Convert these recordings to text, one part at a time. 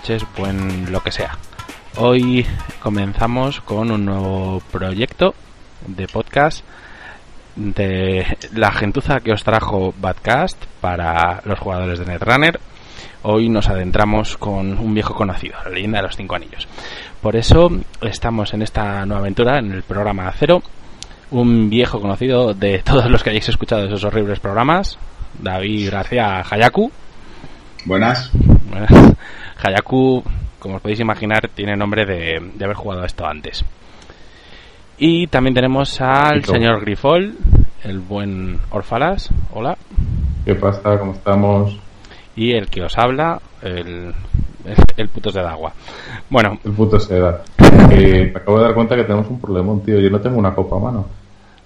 noches, buen lo que sea. Hoy comenzamos con un nuevo proyecto de podcast de la gentuza que os trajo Badcast para los jugadores de Netrunner. Hoy nos adentramos con un viejo conocido, la leyenda de los cinco anillos. Por eso estamos en esta nueva aventura, en el programa Cero, un viejo conocido de todos los que hayáis escuchado esos horribles programas, David García Hayaku. Buenas. Hayaku, como os podéis imaginar, tiene nombre de, de haber jugado esto antes. Y también tenemos al señor Grifol, el buen Orfalas. Hola. ¿Qué pasa? ¿Cómo estamos? Y el que os habla, el, el, el putos de agua. Bueno, El puto seda. Eh, me acabo de dar cuenta que tenemos un problemón, tío. Yo no tengo una copa a mano.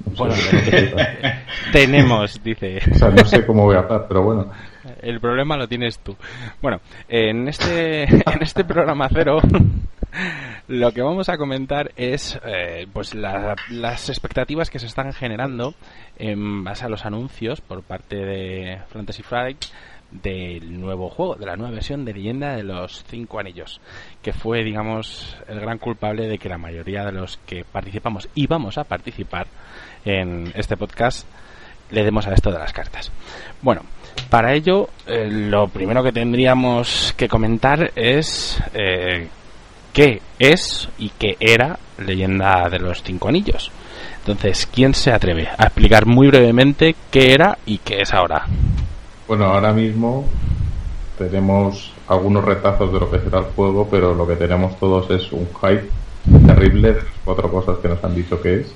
No Bueno. tenemos, dice. o sea, no sé cómo voy a hablar, pero bueno. El problema lo tienes tú. Bueno, en este, en este programa cero, lo que vamos a comentar es eh, pues la- las expectativas que se están generando en base a los anuncios por parte de Fantasy Flight del nuevo juego, de la nueva versión de Leyenda de los Cinco Anillos, que fue, digamos, el gran culpable de que la mayoría de los que participamos y vamos a participar en este podcast le demos a esto de las cartas. Bueno, para ello, eh, lo primero que tendríamos que comentar es eh, qué es y qué era Leyenda de los Cinco Anillos. Entonces, ¿quién se atreve a explicar muy brevemente qué era y qué es ahora? Bueno, ahora mismo tenemos algunos retazos de lo que será el juego, pero lo que tenemos todos es un hype terrible de cuatro cosas que nos han dicho que es.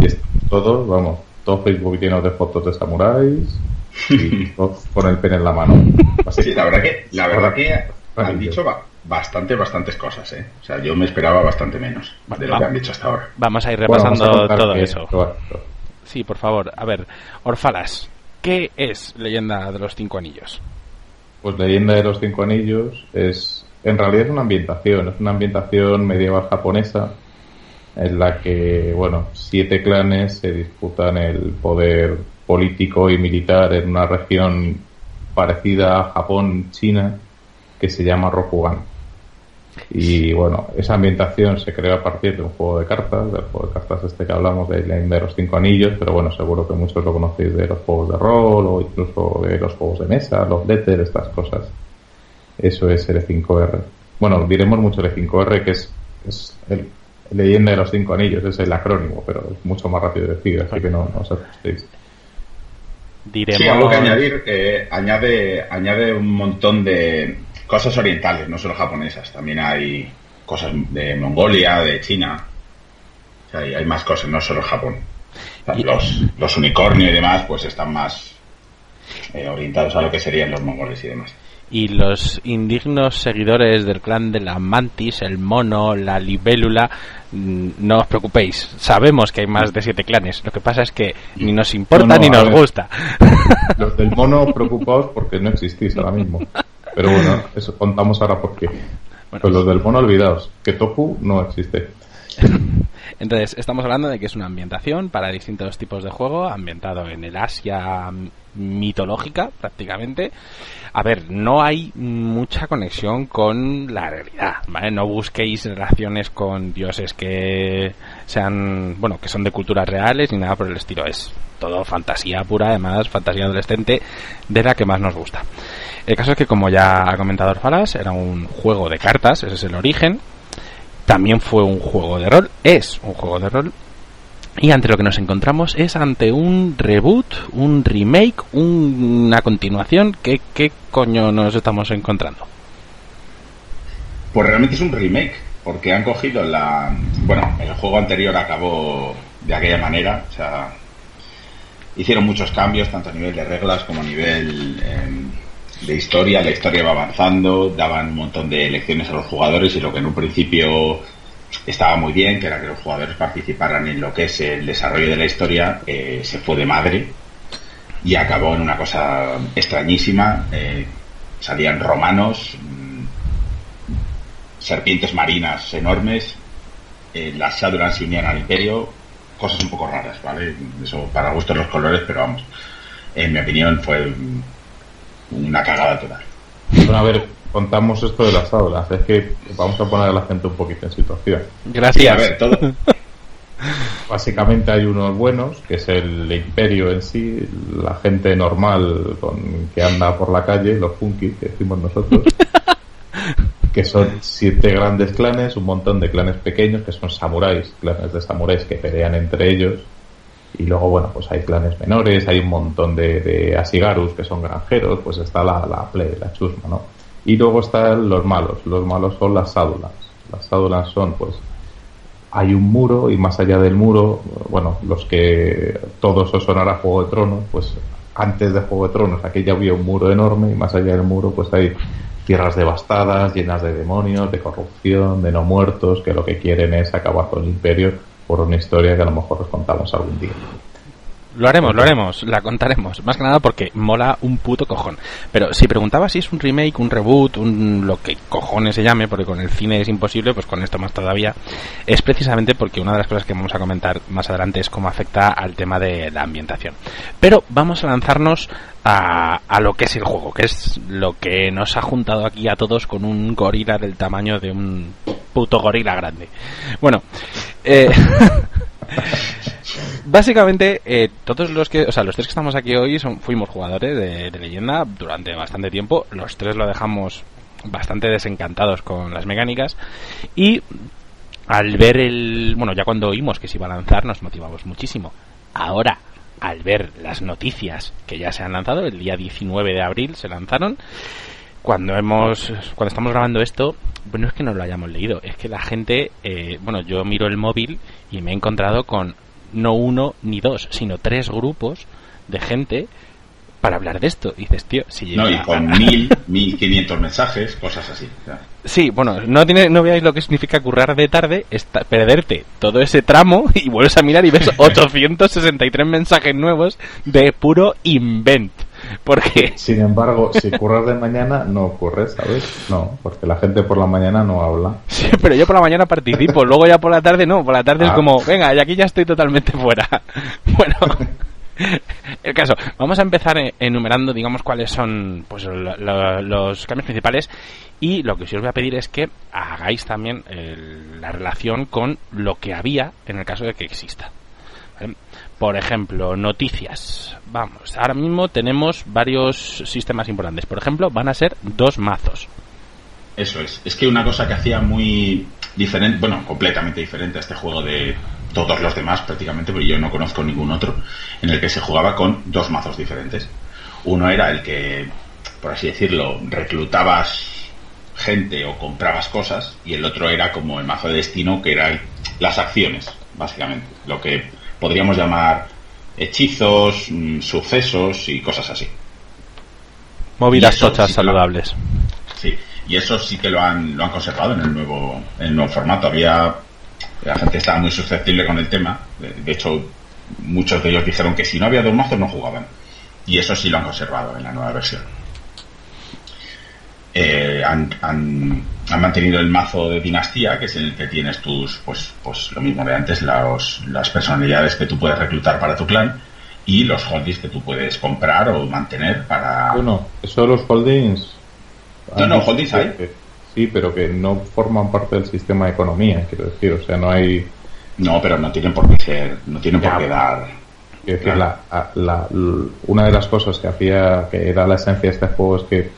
Y estamos todos, vamos, todo Facebook lleno de fotos de samuráis y todos con el pene en la mano. Así Sí, la verdad que, la verdad que han dicho ba- bastante, bastantes cosas, ¿eh? O sea, yo me esperaba bastante menos de lo que han dicho hasta ahora. Vamos a ir Bueno, vamos a repasando todo eso. Sí, por favor. A ver, Orfalas, ¿qué es Leyenda de los Cinco Anillos? Pues Leyenda de los Cinco Anillos es, en realidad es una ambientación, es una ambientación medieval japonesa en la que, bueno, siete clanes se disputan el poder político y militar en una región parecida a Japón, China, que se llama Rokugan. Y bueno, esa ambientación se creó a partir de un juego de cartas, del juego de cartas este que hablamos de de los Cinco Anillos, pero bueno, seguro que muchos lo conocéis de los juegos de rol o incluso de los juegos de mesa, los letters, estas cosas. Eso es L5R. Bueno, diremos mucho L5R, que es, es el Leyenda de los Cinco Anillos, es el acrónimo, pero es mucho más rápido de decir, así que no, no os asustéis. Diremos... Sí, algo que añadir, eh, añade, añade un montón de cosas orientales, no solo japonesas. También hay cosas de Mongolia, de China. O sea, hay, hay más cosas, no solo Japón. Los, los unicornios y demás, pues están más eh, orientados a lo que serían los mongoles y demás. Y los indignos seguidores del clan de la mantis, el mono, la libélula, mm, no os preocupéis. Sabemos que hay más de siete clanes. Lo que pasa es que ni nos importa No, no, ni nos ver. gusta. Los del mono preocupados porque no existís ahora mismo. Pero bueno, eso contamos ahora por qué. Pues los del mono olvidaos, que Toku no existe. Entonces, estamos hablando de que es una ambientación para distintos tipos de juego, ambientado en el Asia mitológica, prácticamente. A ver, no hay mucha conexión con la realidad, ¿vale? No busquéis relaciones con dioses que sean, bueno, que son de culturas reales ni nada por el estilo. Es todo fantasía pura, además, fantasía adolescente, de la que más nos gusta. El caso es que, como ya ha comentado Orfalas, era un juego de cartas, ese es el origen, también fue un juego de rol, es un juego de rol. Y ante lo que nos encontramos es ante un reboot, un remake, un- una continuación. ¿Qué, ¿Qué coño nos estamos encontrando? Pues realmente es un remake, porque han cogido la... Bueno, el juego anterior acabó de aquella manera, o sea, hicieron muchos cambios, tanto a nivel de reglas como a nivel eh, de historia. La historia va avanzando, daban un montón de lecciones a los jugadores y lo que en un principio estaba muy bien, que era que los jugadores participaran en lo que es el desarrollo de la historia, eh, se fue de madre y acabó en una cosa extrañísima. eh, salían romanos, mm, serpientes marinas enormes, eh, las Shadowlands se unían al imperio, cosas un poco raras, ¿vale? Eso para gustos los colores, pero vamos, en mi opinión fue mm, una cagada total. Bueno, a ver, contamos esto de las aulas. Es que vamos a poner a la gente un poquito en situación. Gracias. a ver, todo. Básicamente hay unos buenos, que es el imperio en sí, la gente normal con que anda por la calle, los funky, que decimos nosotros, que son siete grandes clanes, un montón de clanes pequeños, que son samuráis, clanes de samuráis que pelean entre ellos, y luego, bueno, pues hay clanes menores, hay un montón de, asigarus, que son granjeros, pues está la, la play, la chusma, ¿no? Y luego están los malos, los malos son las sádulas. Las sádulas son, pues, hay un muro y más allá del muro, bueno, los que todos os sonará Juego de Tronos, pues antes de Juego de Tronos aquí ya había un muro enorme y más allá del muro pues hay tierras devastadas, llenas de demonios, de corrupción, de no muertos, que lo que quieren es acabar con el imperio por una historia que a lo mejor os contamos algún día. Lo haremos, lo haremos, la contaremos. Más que nada porque mola un puto cojón. Pero si preguntaba si es un remake, un reboot, un lo que cojones se llame, porque con el cine es imposible, pues con esto más todavía, es precisamente porque una de las cosas que vamos a comentar más adelante es cómo afecta al tema de la ambientación. Pero vamos a lanzarnos a, a lo que es el juego, que es lo que nos ha juntado aquí a todos con un gorila del tamaño de un puto gorila grande. Bueno, eh, Básicamente, eh, todos los que, o sea, los tres que estamos aquí hoy son, fuimos jugadores de, leyenda durante bastante tiempo. Los tres lo dejamos bastante desencantados con las mecánicas y al ver el, bueno, ya cuando oímos que se iba a lanzar nos motivamos muchísimo. Ahora, al ver las noticias que ya se han lanzado, el día 19 de abril se lanzaron, cuando hemos cuando estamos grabando esto bueno es que no lo hayamos leído es que la gente eh, bueno yo miro el móvil y me he encontrado con no uno ni dos sino tres grupos de gente para hablar de esto. Y dices tío si no y con mil mil quinientos mensajes cosas así sí bueno no tiene no veáis lo que significa currar de tarde está, perderte todo ese tramo y vuelves a mirar y ves 863 mensajes nuevos de puro invent porque sin embargo si curras de mañana no ocurre sabes no porque la gente por la mañana no habla sí, pero yo por la mañana participo luego ya por la tarde no por la tarde ah. es como venga y aquí ya estoy totalmente fuera bueno el caso vamos a empezar enumerando digamos cuáles son pues lo, lo, los cambios principales y lo que sí os voy a pedir es que hagáis también el, la relación con lo que había en el caso de que exista ¿vale? Por ejemplo, noticias. Vamos, ahora mismo tenemos varios sistemas importantes. Por ejemplo, van a ser dos mazos. Eso es. Es que una cosa que hacía muy diferente, bueno, completamente diferente a este juego de todos los demás prácticamente, porque yo no conozco ningún otro, en el que se jugaba con dos mazos diferentes. Uno era el que, por así decirlo, reclutabas gente o comprabas cosas, y el otro era como el mazo de destino, que eran las acciones, básicamente. Lo que podríamos llamar hechizos, mmm, sucesos y cosas así. Movidas tochas sí saludables. Sí, y eso sí que lo han, lo han conservado en el nuevo, en el nuevo formato. Había la gente estaba muy susceptible con el tema. De, de, hecho, muchos de ellos dijeron que si no había dos mazos no jugaban. Y eso sí lo han conservado en la nueva versión. Eh, han, han, han, mantenido el mazo de dinastía, que es el que tienes tus, pues, pues lo mismo de antes, los, las personalidades que tú puedes reclutar para tu clan y los holdings que tú puedes comprar o mantener para. Bueno, eso los holdings. No, no, holdings hay. Que, sí, pero que no forman parte del sistema de economía, quiero decir, o sea, no hay. No, pero no tienen por qué ser, no tienen por qué dar. Quiero decir, la, la, la, una de las cosas que hacía, que era la esencia de este juego es que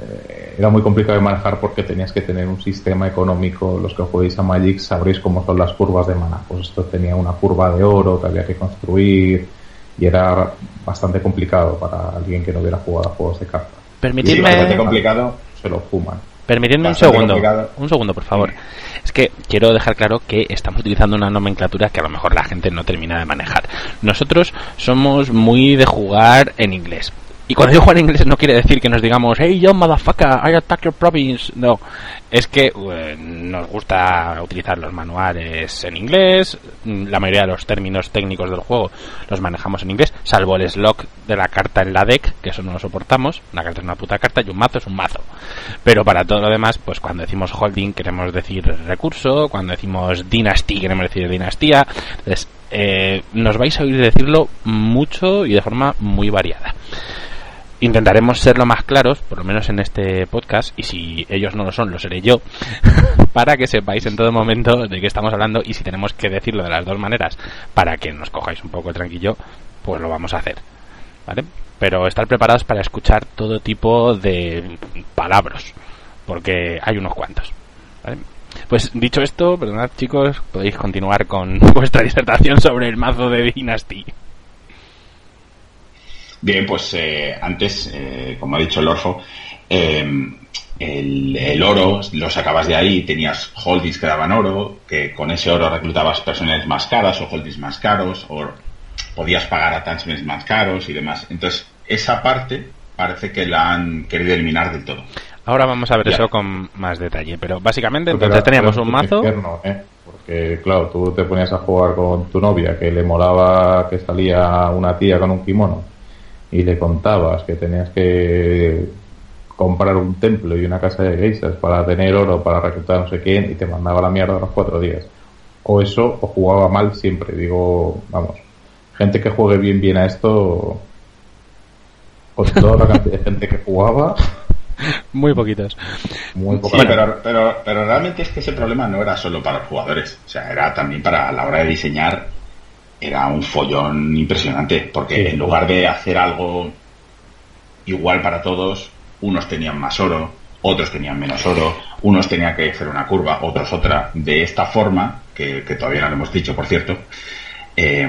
eh, era muy complicado de manejar porque tenías que tener un sistema económico. Los que juguéis a Magic sabréis cómo son las curvas de mana. Pues esto tenía una curva de oro que había que construir y era bastante complicado para alguien que no hubiera jugado a juegos de cartas. Permitidme. Sí, bastante complicado. Se lo fuman. Permitidme un segundo. Complicado. Un segundo, por favor. Sí. Es que quiero dejar claro que estamos utilizando una nomenclatura que a lo mejor la gente no termina de manejar. Nosotros somos muy de jugar en inglés. Y cuando yo juego en inglés no quiere decir que nos digamos, hey yo motherfucker, I attack your province. No, es que uh, nos gusta utilizar los manuales en inglés, la mayoría de los términos técnicos del juego los manejamos en inglés, salvo el slot de la carta en la deck, que eso no lo soportamos, una carta es una puta carta y un mazo es un mazo. Pero para todo lo demás, pues cuando decimos holding queremos decir recurso, cuando decimos dynasty queremos decir dinastía, entonces eh, nos vais a oír decirlo mucho y de forma muy variada. Intentaremos ser lo más claros, por lo menos en este podcast, y si ellos no lo son, lo seré yo, para que sepáis en todo momento de qué estamos hablando y si tenemos que decirlo de las dos maneras para que nos cojáis un poco tranquilo, pues lo vamos a hacer. ¿Vale? Pero estar preparados para escuchar todo tipo de palabras, porque hay unos cuantos. Pues dicho esto, perdonad chicos, podéis continuar con vuestra disertación sobre el mazo de Dynasty. Bien, pues eh, antes, eh, como ha dicho el Orfo, eh, el, el, oro lo sacabas de ahí, tenías holdings que daban oro, que con ese oro reclutabas personas más caras o holdings más caros, o podías pagar attachments más caros y demás. Entonces, esa parte parece que la han querido eliminar del todo. Ahora vamos a ver ya. eso con más detalle, pero básicamente entonces teníamos un mazo... Infierno, ¿eh? Porque claro, tú te ponías a jugar con tu novia que le molaba que salía una tía con un kimono y le contabas que tenías que comprar un templo y una casa de geishas para tener oro, para reclutar no sé quién, y te mandaba la mierda a los cuatro días. O eso, o jugaba mal siempre. Digo, vamos, gente que juegue bien bien a esto, con toda la cantidad de gente que jugaba. Muy poquitos. Muy poquitos. Sí, pero, pero, pero realmente es que ese problema no era solo para los jugadores, o sea, era también para la hora de diseñar era un follón impresionante, porque sí. en lugar de hacer algo igual para todos, unos tenían más oro, otros tenían menos oro, unos tenían que hacer una curva, otros otra, de esta forma, que, que todavía no lo hemos dicho, por cierto, eh,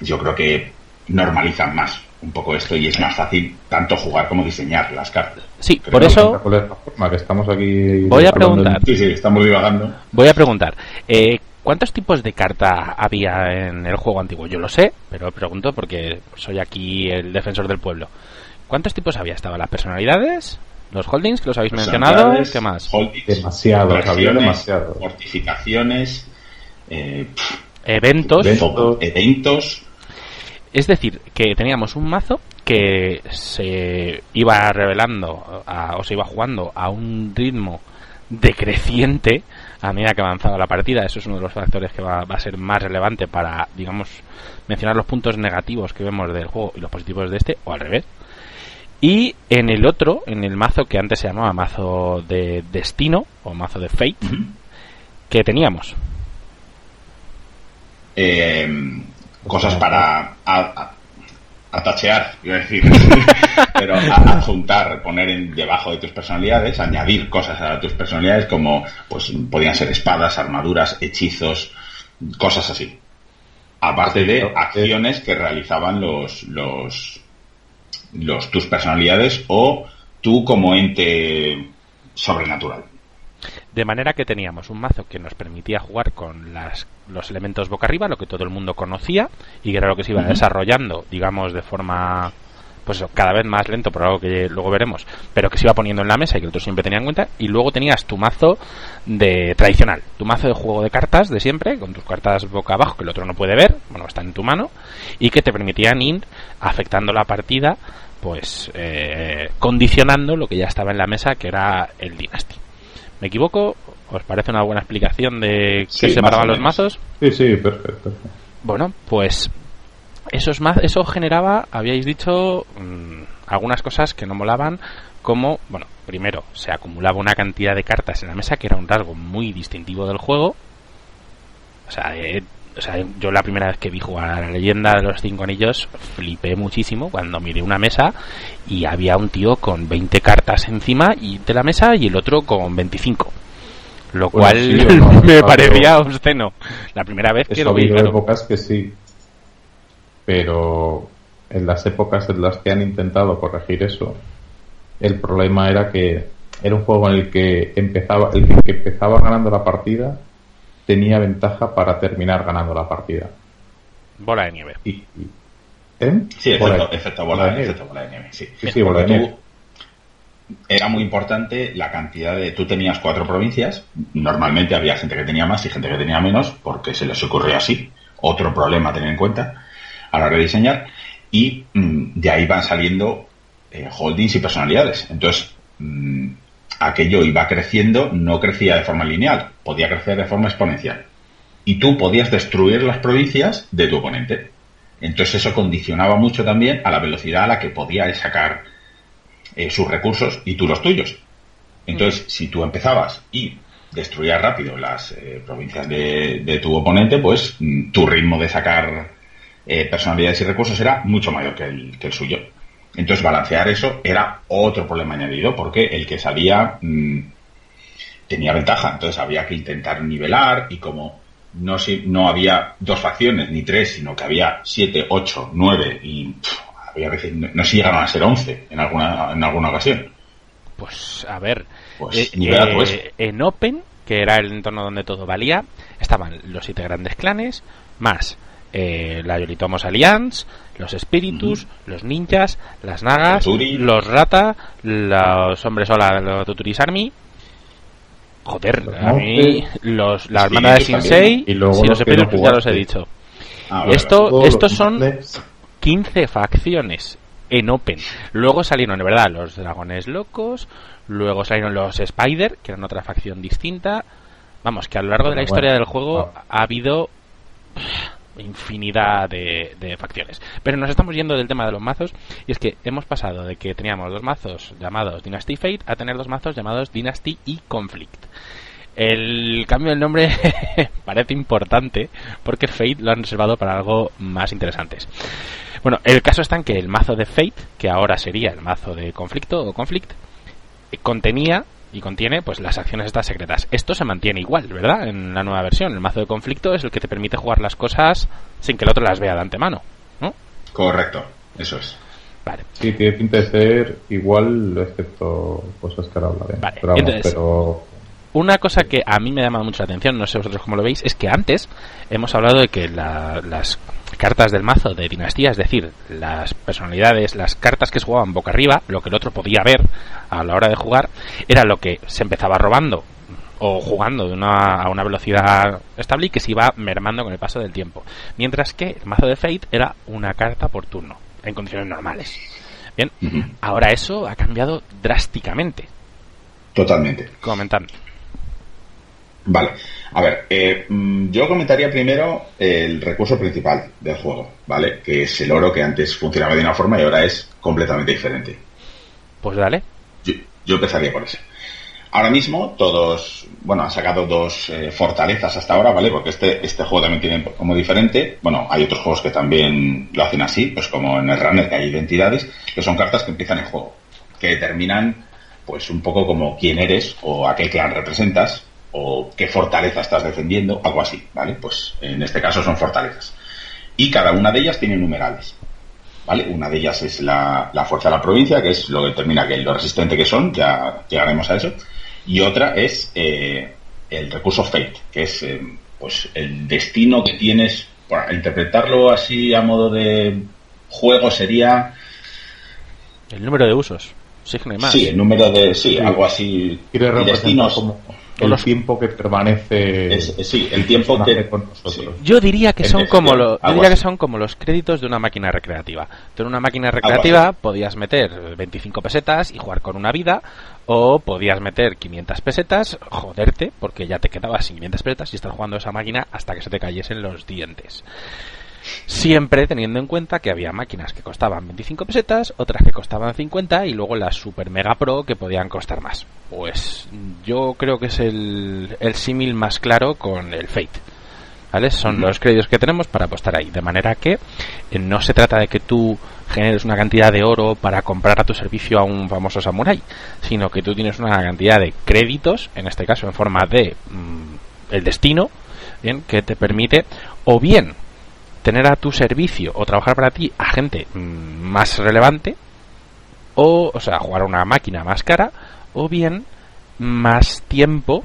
yo creo que normalizan más un poco esto y es más fácil tanto jugar como diseñar las cartas. Sí, creo por eso que estamos aquí voy a preguntar. Sí, sí, estamos divagando. Voy a preguntar. Eh, ¿Cuántos tipos de carta había en el juego antiguo? Yo lo sé, pero pregunto porque soy aquí el defensor del pueblo. ¿Cuántos tipos había? ¿Estaban las personalidades? ¿Los holdings que los habéis mencionado? ¿Qué más? Holdings, demasiados, había demasiados. Fortificaciones, eh, eventos. Eventos. eventos. Es decir, que teníamos un mazo que se iba revelando a, o se iba jugando a un ritmo decreciente a medida que avanzaba la partida. Eso es uno de los factores que va, va, a ser más relevante para, digamos, mencionar los puntos negativos que vemos del juego y los positivos de este, o al revés. Y en el otro, en el mazo que antes se llamaba mazo de destino, o mazo de fate, uh -huh. que teníamos. Eh, cosas para a, a, atachear, iba a decir, pero adjuntar, poner en, debajo de tus personalidades, añadir cosas a tus personalidades como, pues, podían ser espadas, armaduras, hechizos, cosas así. Aparte de acciones que realizaban los, los, los, tus personalidades o tú como ente sobrenatural. De manera que teníamos un mazo que nos permitía jugar con las, los elementos boca arriba, lo que todo el mundo conocía, y que era lo que se iba uh -huh. desarrollando, digamos, de forma pues cada vez más lento, por algo que luego veremos, pero que se iba poniendo en la mesa y que otros siempre tenían en cuenta, y luego tenías tu mazo de tradicional, tu mazo de juego de cartas de siempre, con tus cartas boca abajo, que el otro no puede ver, bueno, están en tu mano, y que te permitían ir afectando la partida, pues eh, condicionando lo que ya estaba en la mesa, que era el Dynasty. ¿Me equivoco? ¿Os parece una buena explicación de qué sí, separaban los mazos? Sí, sí, perfecto. Bueno, pues esos maz eso generaba, habíais dicho, mmm, algunas cosas que no molaban, como, bueno, primero, se acumulaba una cantidad de cartas en la mesa que era un rasgo muy distintivo del juego. O sea, eh, o sea, yo la primera vez que vi jugar a la leyenda de los cinco anillos flipé muchísimo cuando miré una mesa y había un tío con 20 cartas encima y de la mesa y el otro con 25 lo bueno, cual sí, no, me parecía obsceno. La primera vez que lo vi claro. épocas que sí. Pero en las épocas en las que han intentado corregir eso el problema era que era un juego en el que empezaba el que empezaba ganando la partida tenía ventaja para terminar ganando la partida. Bola de nieve. Y, y, ¿eh? Sí, efecto bola, efecto bola, bola, de nieve. Efecto bola de nieve. Sí, sí, sí bola de nieve. Era muy importante la cantidad de. Tú tenías cuatro provincias. Normalmente había gente que tenía más y gente que tenía menos, porque se les ocurrió así. Otro problema a tener en cuenta a la hora de diseñar. Y mmm, de ahí van saliendo eh, holdings y personalidades. Entonces, mmm, aquello iba creciendo, no crecía de forma lineal, podía crecer de forma exponencial. Y tú podías destruir las provincias de tu oponente. Entonces eso condicionaba mucho también a la velocidad a la que podías sacar eh, sus recursos y tú los tuyos. Entonces, si tú empezabas y destruías rápido las eh, provincias de, tu oponente, pues mm, tu ritmo de sacar eh, personalidades y recursos era mucho mayor que el, que el suyo. Entonces, balancear eso era otro problema añadido, porque el que salía mm, tenía ventaja. Entonces, había que intentar nivelar y como no, no había dos facciones ni tres, sino que había siete, ocho, nueve y había veces, no, sé si llegaron a ser once en alguna, en alguna ocasión. Pues a ver, pues, eh, eh, en Open, que era el entorno donde todo valía, estaban los siete grandes clanes, más eh, la Yoritomos Alliance, los espíritus, los ninjas, las nagas, los rata, los hombres ola, los Tuturis Army. Joder, a mí los, la hermana de Shinsei y, los espíritus ya los he dicho. Ah, Esto, estos son 15 facciones en Open. Luego salieron, de verdad, los dragones locos, luego salieron los Spider, que eran otra facción distinta. Vamos, que a lo largo de la historia del juego ah. ha habido infinidad de, facciones. Pero nos estamos yendo del tema de los mazos y es que hemos pasado de que teníamos dos mazos llamados Dynasty Fate a tener dos mazos llamados Dynasty y Conflict. El cambio del nombre parece importante porque Fate lo han reservado para algo más interesantes. Bueno, el caso está en que el mazo de Fate, que ahora sería el mazo de conflicto o conflict, contenía y contiene pues las acciones estas secretas. Esto se mantiene igual, ¿verdad? En la nueva versión. El mazo de conflicto es el que te permite jugar las cosas sin que el otro las vea de antemano, ¿no? Correcto, eso es. Vale. Sí, tiene pinta de ser igual, excepto cosas que ahora hablaré. Vale. pero una cosa que a mí me llama mucho la atención, no sé vosotros cómo lo veis, es que antes hemos hablado de que las cartas del mazo de dinastía, es decir, las personalidades, las cartas que se jugaban boca arriba, lo que el otro podía ver a la hora de jugar, era lo que se empezaba robando o jugando de una, a una velocidad estable y que se iba mermando con el paso del tiempo. Mientras que el mazo de Fate era una carta por turno, en condiciones normales. Bien, ahora eso ha cambiado drásticamente. Totalmente. Comentando. Vale, a ver, eh, mm, yo comentaría primero el recurso principal del juego, ¿vale? Que es el oro que antes funcionaba de una forma y ahora es completamente diferente. Pues dale. Yo, empezaría por ese. Ahora mismo todos, bueno, han sacado dos eh, fortalezas hasta ahora, ¿vale? Porque este, este juego también tiene como diferente. Bueno, hay otros juegos que también lo hacen así, pues como en el Runner que hay identidades, que son cartas que empiezan el juego, que determinan pues un poco como quién eres o a qué clan representas o qué fortaleza estás defendiendo, algo así, ¿vale? Pues en este caso son fortalezas. Y cada una de ellas tiene numerales, ¿vale? Una de ellas es la, fuerza de la provincia, que es lo que determina que lo resistente que son, ya llegaremos a eso. Y otra es eh, el recurso fate, que es eh, pues el destino que tienes, para interpretarlo así a modo de juego sería... El número de usos. Sí, Sí, el número de... Sí, algo así. destinos. Como el tiempo que permanece sí el tiempo que con nosotros. yo diría que son como los que son como los créditos de una máquina recreativa. Tú en una máquina recreativa podías meter 25 pesetas y jugar con una vida o podías meter 500 pesetas joderte porque ya te quedabas sin 500 pesetas y estar jugando esa máquina hasta que se te cayesen los dientes Siempre teniendo en cuenta que había máquinas que costaban 25 pesetas, otras que costaban 50 y luego las Super Mega Pro que podían costar más. Pues yo creo que es el, el símil más claro con el Fate. ¿Vale? Son los créditos que tenemos para apostar ahí. De manera que eh, no se trata de que tú generes una cantidad de oro para comprar a tu servicio a un famoso samurai, sino que tú tienes una cantidad de créditos, en este caso en forma de mm, el destino, bien, que te permite o bien tener a tu servicio o trabajar para ti a gente mm, más relevante, o, o sea, jugar a una máquina más cara, o bien más tiempo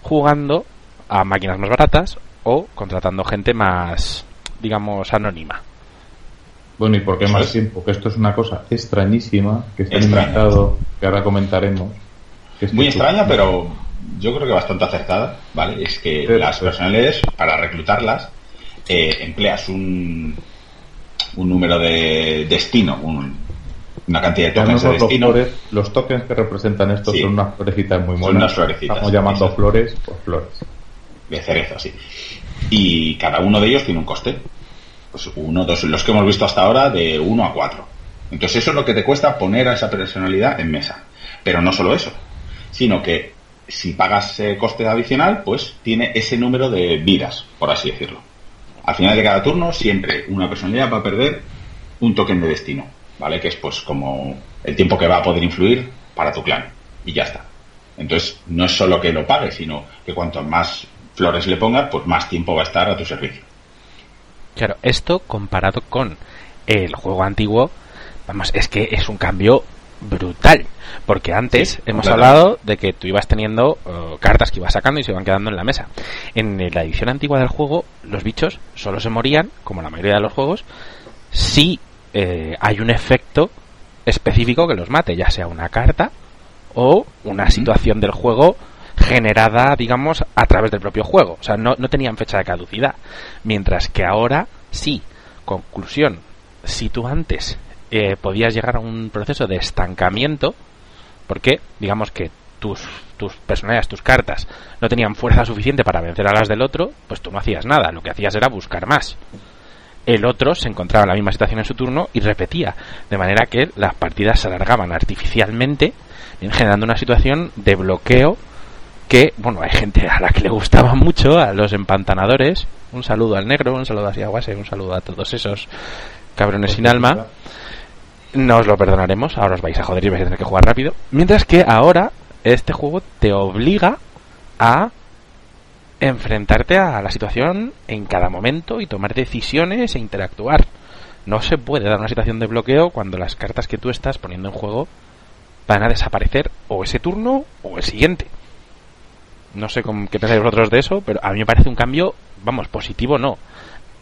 jugando a máquinas más baratas o contratando gente más, digamos, anónima. Bueno, ¿y por qué más tiempo? Que esto es una cosa extrañísima, que está inventado, que ahora comentaremos. Que Muy extraña, pero yo creo que bastante acertada, ¿vale? Es que las personales, para reclutarlas, eh, empleas un, un número de destino, una cantidad de tokens de destino. los tokens que representan esto son unas florecitas muy monas. Estamos llamando flores, pues flores. De cereza, sí. Y cada uno de ellos tiene un coste. Pues uno, dos, los que hemos visto hasta ahora, de 1 a 4. Entonces eso es lo que te cuesta poner a esa personalidad en mesa. Pero no solo eso, sino que si pagas eh, coste adicional, pues tiene ese número de vidas, por así decirlo. Al final de cada turno, siempre una personalidad va a perder un token de destino, ¿vale? Que es pues como el tiempo que va a poder influir para tu clan. Y ya está. Entonces, no es solo que lo pagues, sino que cuanto más flores le pongas, pues más tiempo va a estar a tu servicio. Claro, esto comparado con el juego antiguo, vamos, es que es un cambio brutal. Porque antes hemos hablado de que tú ibas teniendo uh, cartas que ibas sacando y se iban quedando en la mesa. En la edición antigua del juego, los bichos solo se morían, como la mayoría de los juegos, si eh, hay un efecto específico que los mate, ya sea una carta o una situación del juego generada, digamos, a través del propio juego. O sea, no, no tenían fecha de caducidad. Mientras que ahora sí. Conclusión. Si tú antes eh, podías llegar a un proceso de estancamiento, porque digamos que tus, tus personajes, tus cartas, no tenían fuerza suficiente para vencer a las del otro, pues tú no hacías nada, lo que hacías era buscar más. El otro se encontraba en la misma situación en su turno y repetía, de manera que las partidas se alargaban artificialmente, generando una situación de bloqueo que, bueno, hay gente a la que le gustaba mucho, a los empantanadores, un saludo al negro, un saludo a Guase, un saludo a todos esos cabrones sin alma. No os lo perdonaremos, ahora os vais a joder y vais a tener que jugar rápido. Mientras que ahora este juego te obliga a enfrentarte a la situación en cada momento y tomar decisiones e interactuar. No se puede dar una situación de bloqueo cuando las cartas que tú estás poniendo en juego van a desaparecer o ese turno o el siguiente. No sé qué pensáis vosotros de eso, pero a mí me parece un cambio, vamos, positivo no,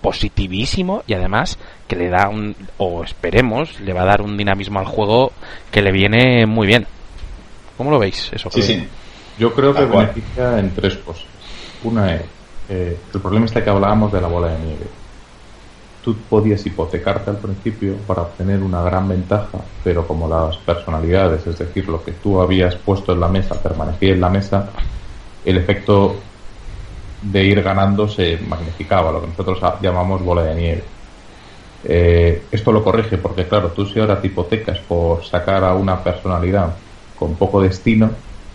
positivísimo y además que le da un, o esperemos, le va a dar un dinamismo al juego que le viene muy bien. ¿Cómo lo veis eso? Sí, sí. Yo creo que beneficia en tres cosas. Una es, eh, el problema está que hablábamos de la bola de nieve. Tú podías hipotecarte al principio para obtener una gran ventaja, pero como las personalidades, es decir, lo que tú habías puesto en la mesa, permanecía en la mesa, el efecto de ir ganando se magnificaba, lo que nosotros llamamos bola de nieve. Eh, esto lo corrige porque, claro, tú si ahora te hipotecas por sacar a una personalidad con poco destino,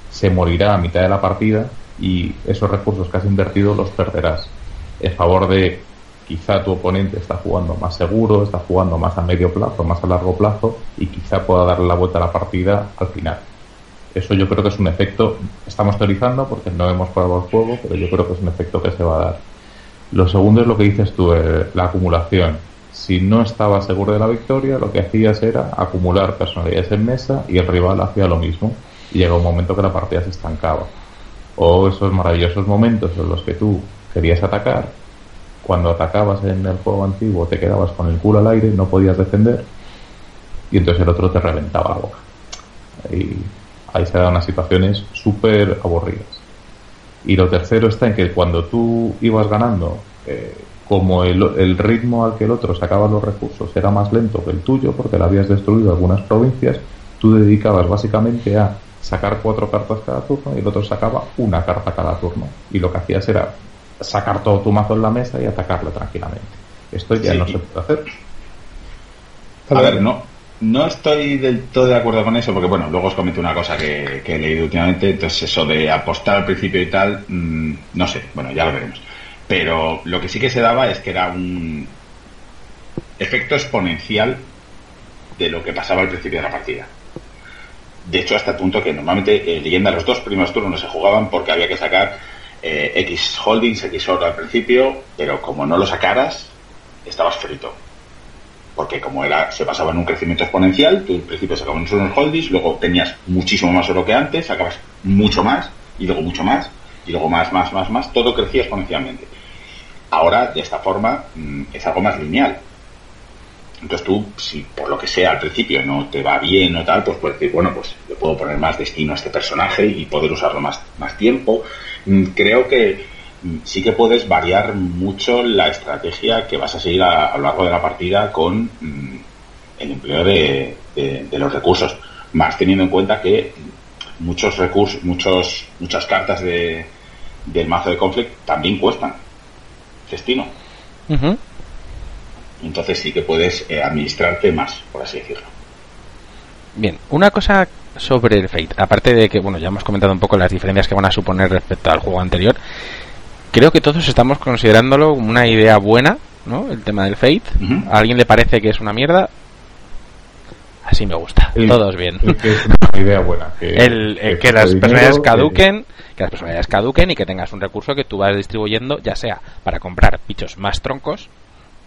se morirá a mitad de la partida y esos recursos que has invertido los perderás. En favor de quizá tu oponente está jugando más seguro, está jugando más a medio plazo, más a largo plazo y quizá pueda darle la vuelta a la partida al final. Eso yo creo que es un efecto, estamos teorizando porque no hemos probado el juego, pero yo creo que es un efecto que se va a dar. Lo segundo es lo que dices tú, eh, la acumulación. Si no estaba seguro de la victoria, lo que hacías era acumular personalidades en mesa y el rival hacía lo mismo. Y llega un momento que la partida se estancaba. O esos maravillosos momentos en los que tú querías atacar, cuando atacabas en el juego antiguo te quedabas con el culo al aire, no podías defender, y entonces el otro te reventaba la boca. Ahí se dan unas situaciones súper aburridas. Y lo tercero está en que cuando tú ibas ganando, eh, como el, el, ritmo al que el otro sacaba los recursos era más lento que el tuyo, porque le habías destruido algunas provincias, tú dedicabas básicamente a sacar cuatro cartas cada turno y el otro sacaba una carta cada turno. Y lo que hacías era sacar todo tu mazo en la mesa y atacarlo tranquilamente. Esto ya no se puede hacer. A ver, no, no estoy del todo de acuerdo con eso, porque bueno, luego os comento una cosa que, he leído últimamente, entonces eso de apostar al principio y tal, mm, no sé, bueno, ya lo veremos. Pero lo que sí que se daba es que era un efecto exponencial de lo que pasaba al principio de la partida. De hecho, hasta el punto que normalmente eh, leyenda los dos primeros turnos no se jugaban porque había que sacar eh, X holdings, X oro al principio, pero como no lo sacaras, estabas frito porque como era se pasaba en un crecimiento exponencial, tú al principio sacabas unos holdings, luego tenías muchísimo más oro que antes, sacabas mucho más, y luego mucho más, y luego más, más, más, más, todo crecía exponencialmente. Ahora, de esta forma, mm, es algo más lineal. Entonces tú, si por lo que sea al principio no te va bien o tal, pues puedes decir, bueno, pues le puedo poner más destino a este personaje y poder usarlo más, más tiempo. Mm, creo que sí que puedes variar mucho la estrategia que vas a seguir a, lo largo de la partida con mm, el empleo de, los recursos. Más teniendo en cuenta que muchos recursos, muchos, muchas cartas de, del mazo de conflict también cuestan destino. Entonces sí que puedes eh, administrarte más, por así decirlo. Bien, una cosa sobre el Fate, aparte de que, bueno, ya hemos comentado un poco las diferencias que van a suponer respecto al juego anterior, creo que todos estamos considerándolo una idea buena, ¿no? El tema del Fate. ¿A alguien le parece que es una mierda? Así me gusta. Todos bien. que es una idea buena. Que, el, que, las personalidades caduquen, que... las personalidades caduquen y que tengas un recurso que tú vas distribuyendo, ya sea para comprar bichos más troncos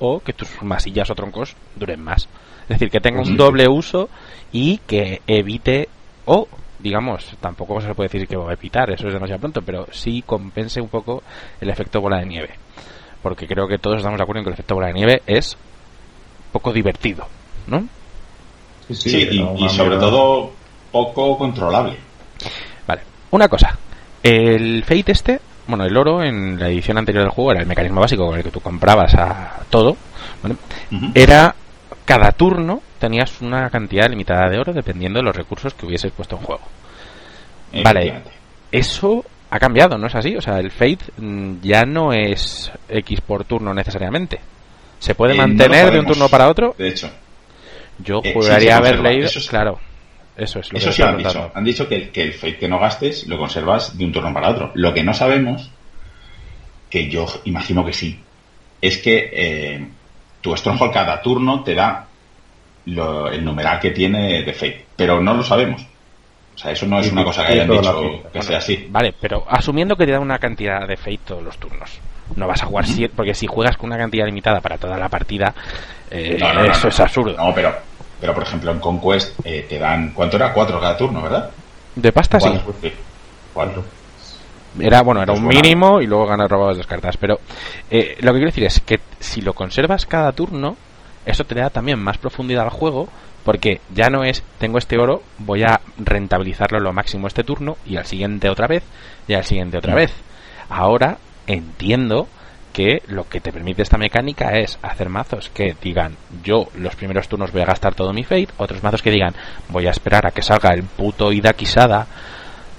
o que tus masillas o troncos duren más. Es decir, que tenga un doble uso y que evite o digamos, tampoco se puede decir que va a evitar, eso es demasiado pronto, pero sí compense un poco el efecto bola de nieve. Porque creo que todos estamos de acuerdo en que el efecto bola de nieve es poco divertido, ¿no? Sí, y, sobre todo poco controlable. Vale, una cosa. El Fate este, bueno, el oro en la edición anterior del juego era el mecanismo básico con el que tú comprabas a todo. Era cada turno tenías una cantidad limitada de oro dependiendo de los recursos que hubieses puesto en juego. Vale, eso ha cambiado, ¿no es así? O sea, el Fate mm, ya no es X por turno necesariamente. ¿Se puede eh, mantener de un turno para otro? De hecho. Yo podría haber leído. claro, eso es lo eso sí han dicho. Han dicho que, que, el Fate que no gastes lo conservas de un turno para otro. Lo que no sabemos, que yo imagino que sí, es que eh, tu Stronghold cada turno te da el numeral que tiene de Fate, pero no lo sabemos. O sea, eso no es una cosa que hayan dicho que sea así. Vale, pero asumiendo que te da una cantidad de Fate todos los turnos. No vas a jugar siete, porque si juegas con una cantidad limitada para toda la partida, eh, eso es absurdo. No, pero, pero por ejemplo en Conquest eh, te dan, ¿cuánto era? Cuatro cada turno, ¿verdad? De pasta sí. ¿Cuánto? Era, bueno, era un mínimo y luego ganas robadas las cartas. Pero eh, lo que quiero decir es que si lo conservas cada turno, eso te da también más profundidad al juego porque ya no es tengo este oro, voy a rentabilizarlo lo máximo este turno y al siguiente otra vez y al siguiente otra vez. Ahora entiendo que lo que te permite esta mecánica es hacer mazos que digan yo los primeros turnos voy a gastar todo mi fate, otros mazos que digan voy a esperar a que salga el puto Ida Kisada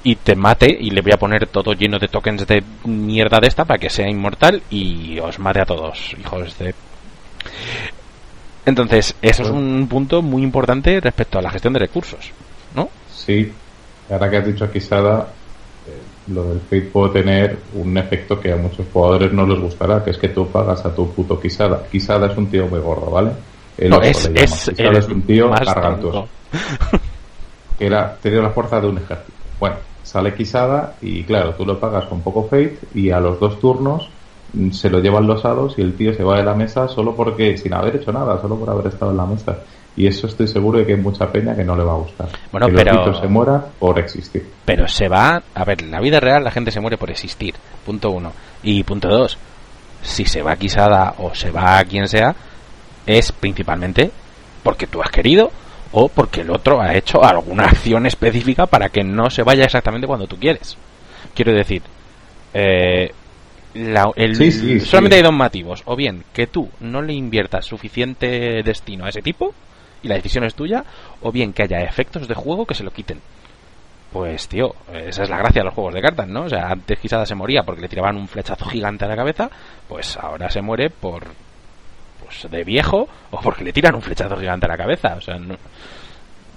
y te mate y le voy a poner todo lleno de tokens de mierda de esta para que sea inmortal y os mate a todos, hijos de entonces, eso es un punto muy importante respecto a la gestión de recursos, ¿no? Sí, ahora que has dicho aquí, Sada, eh, lo del Fate puede tener un efecto que a muchos jugadores no les gustará, que es que tú pagas a tu puto Kisada. Kisada es un tío muy gordo, ¿vale? El es, es, es, un tío gargantuoso. que era, tenía la fuerza de un ejército. Bueno, sale Kisada y claro, tú lo pagas con poco Fate y a los dos turnos se lo llevan los hados y el tío se va de la mesa solo porque, sin haber hecho nada, solo por haber estado en la mesa. Y eso estoy seguro de que hay mucha peña que no le va a gustar. Bueno, que pero. se muera por existir. Pero se va. A ver, en la vida real la gente se muere por existir. Punto uno. Y punto dos. Si se va a Quisada o se va a quien sea, es principalmente porque tú has querido o porque el otro ha hecho alguna acción específica para que no se vaya exactamente cuando tú quieres. Quiero decir, eh, el, solamente hay dos motivos. O bien que tú no le inviertas suficiente destino a ese tipo y la decisión es tuya, o bien que haya efectos de juego que se lo quiten. Pues, tío, esa es la gracia de los juegos de cartas, ¿no? O sea, antes Quisada se moría porque le tiraban un flechazo gigante a la cabeza, pues ahora se muere por. Pues de viejo o porque le tiran un flechazo gigante a la cabeza. O sea, no,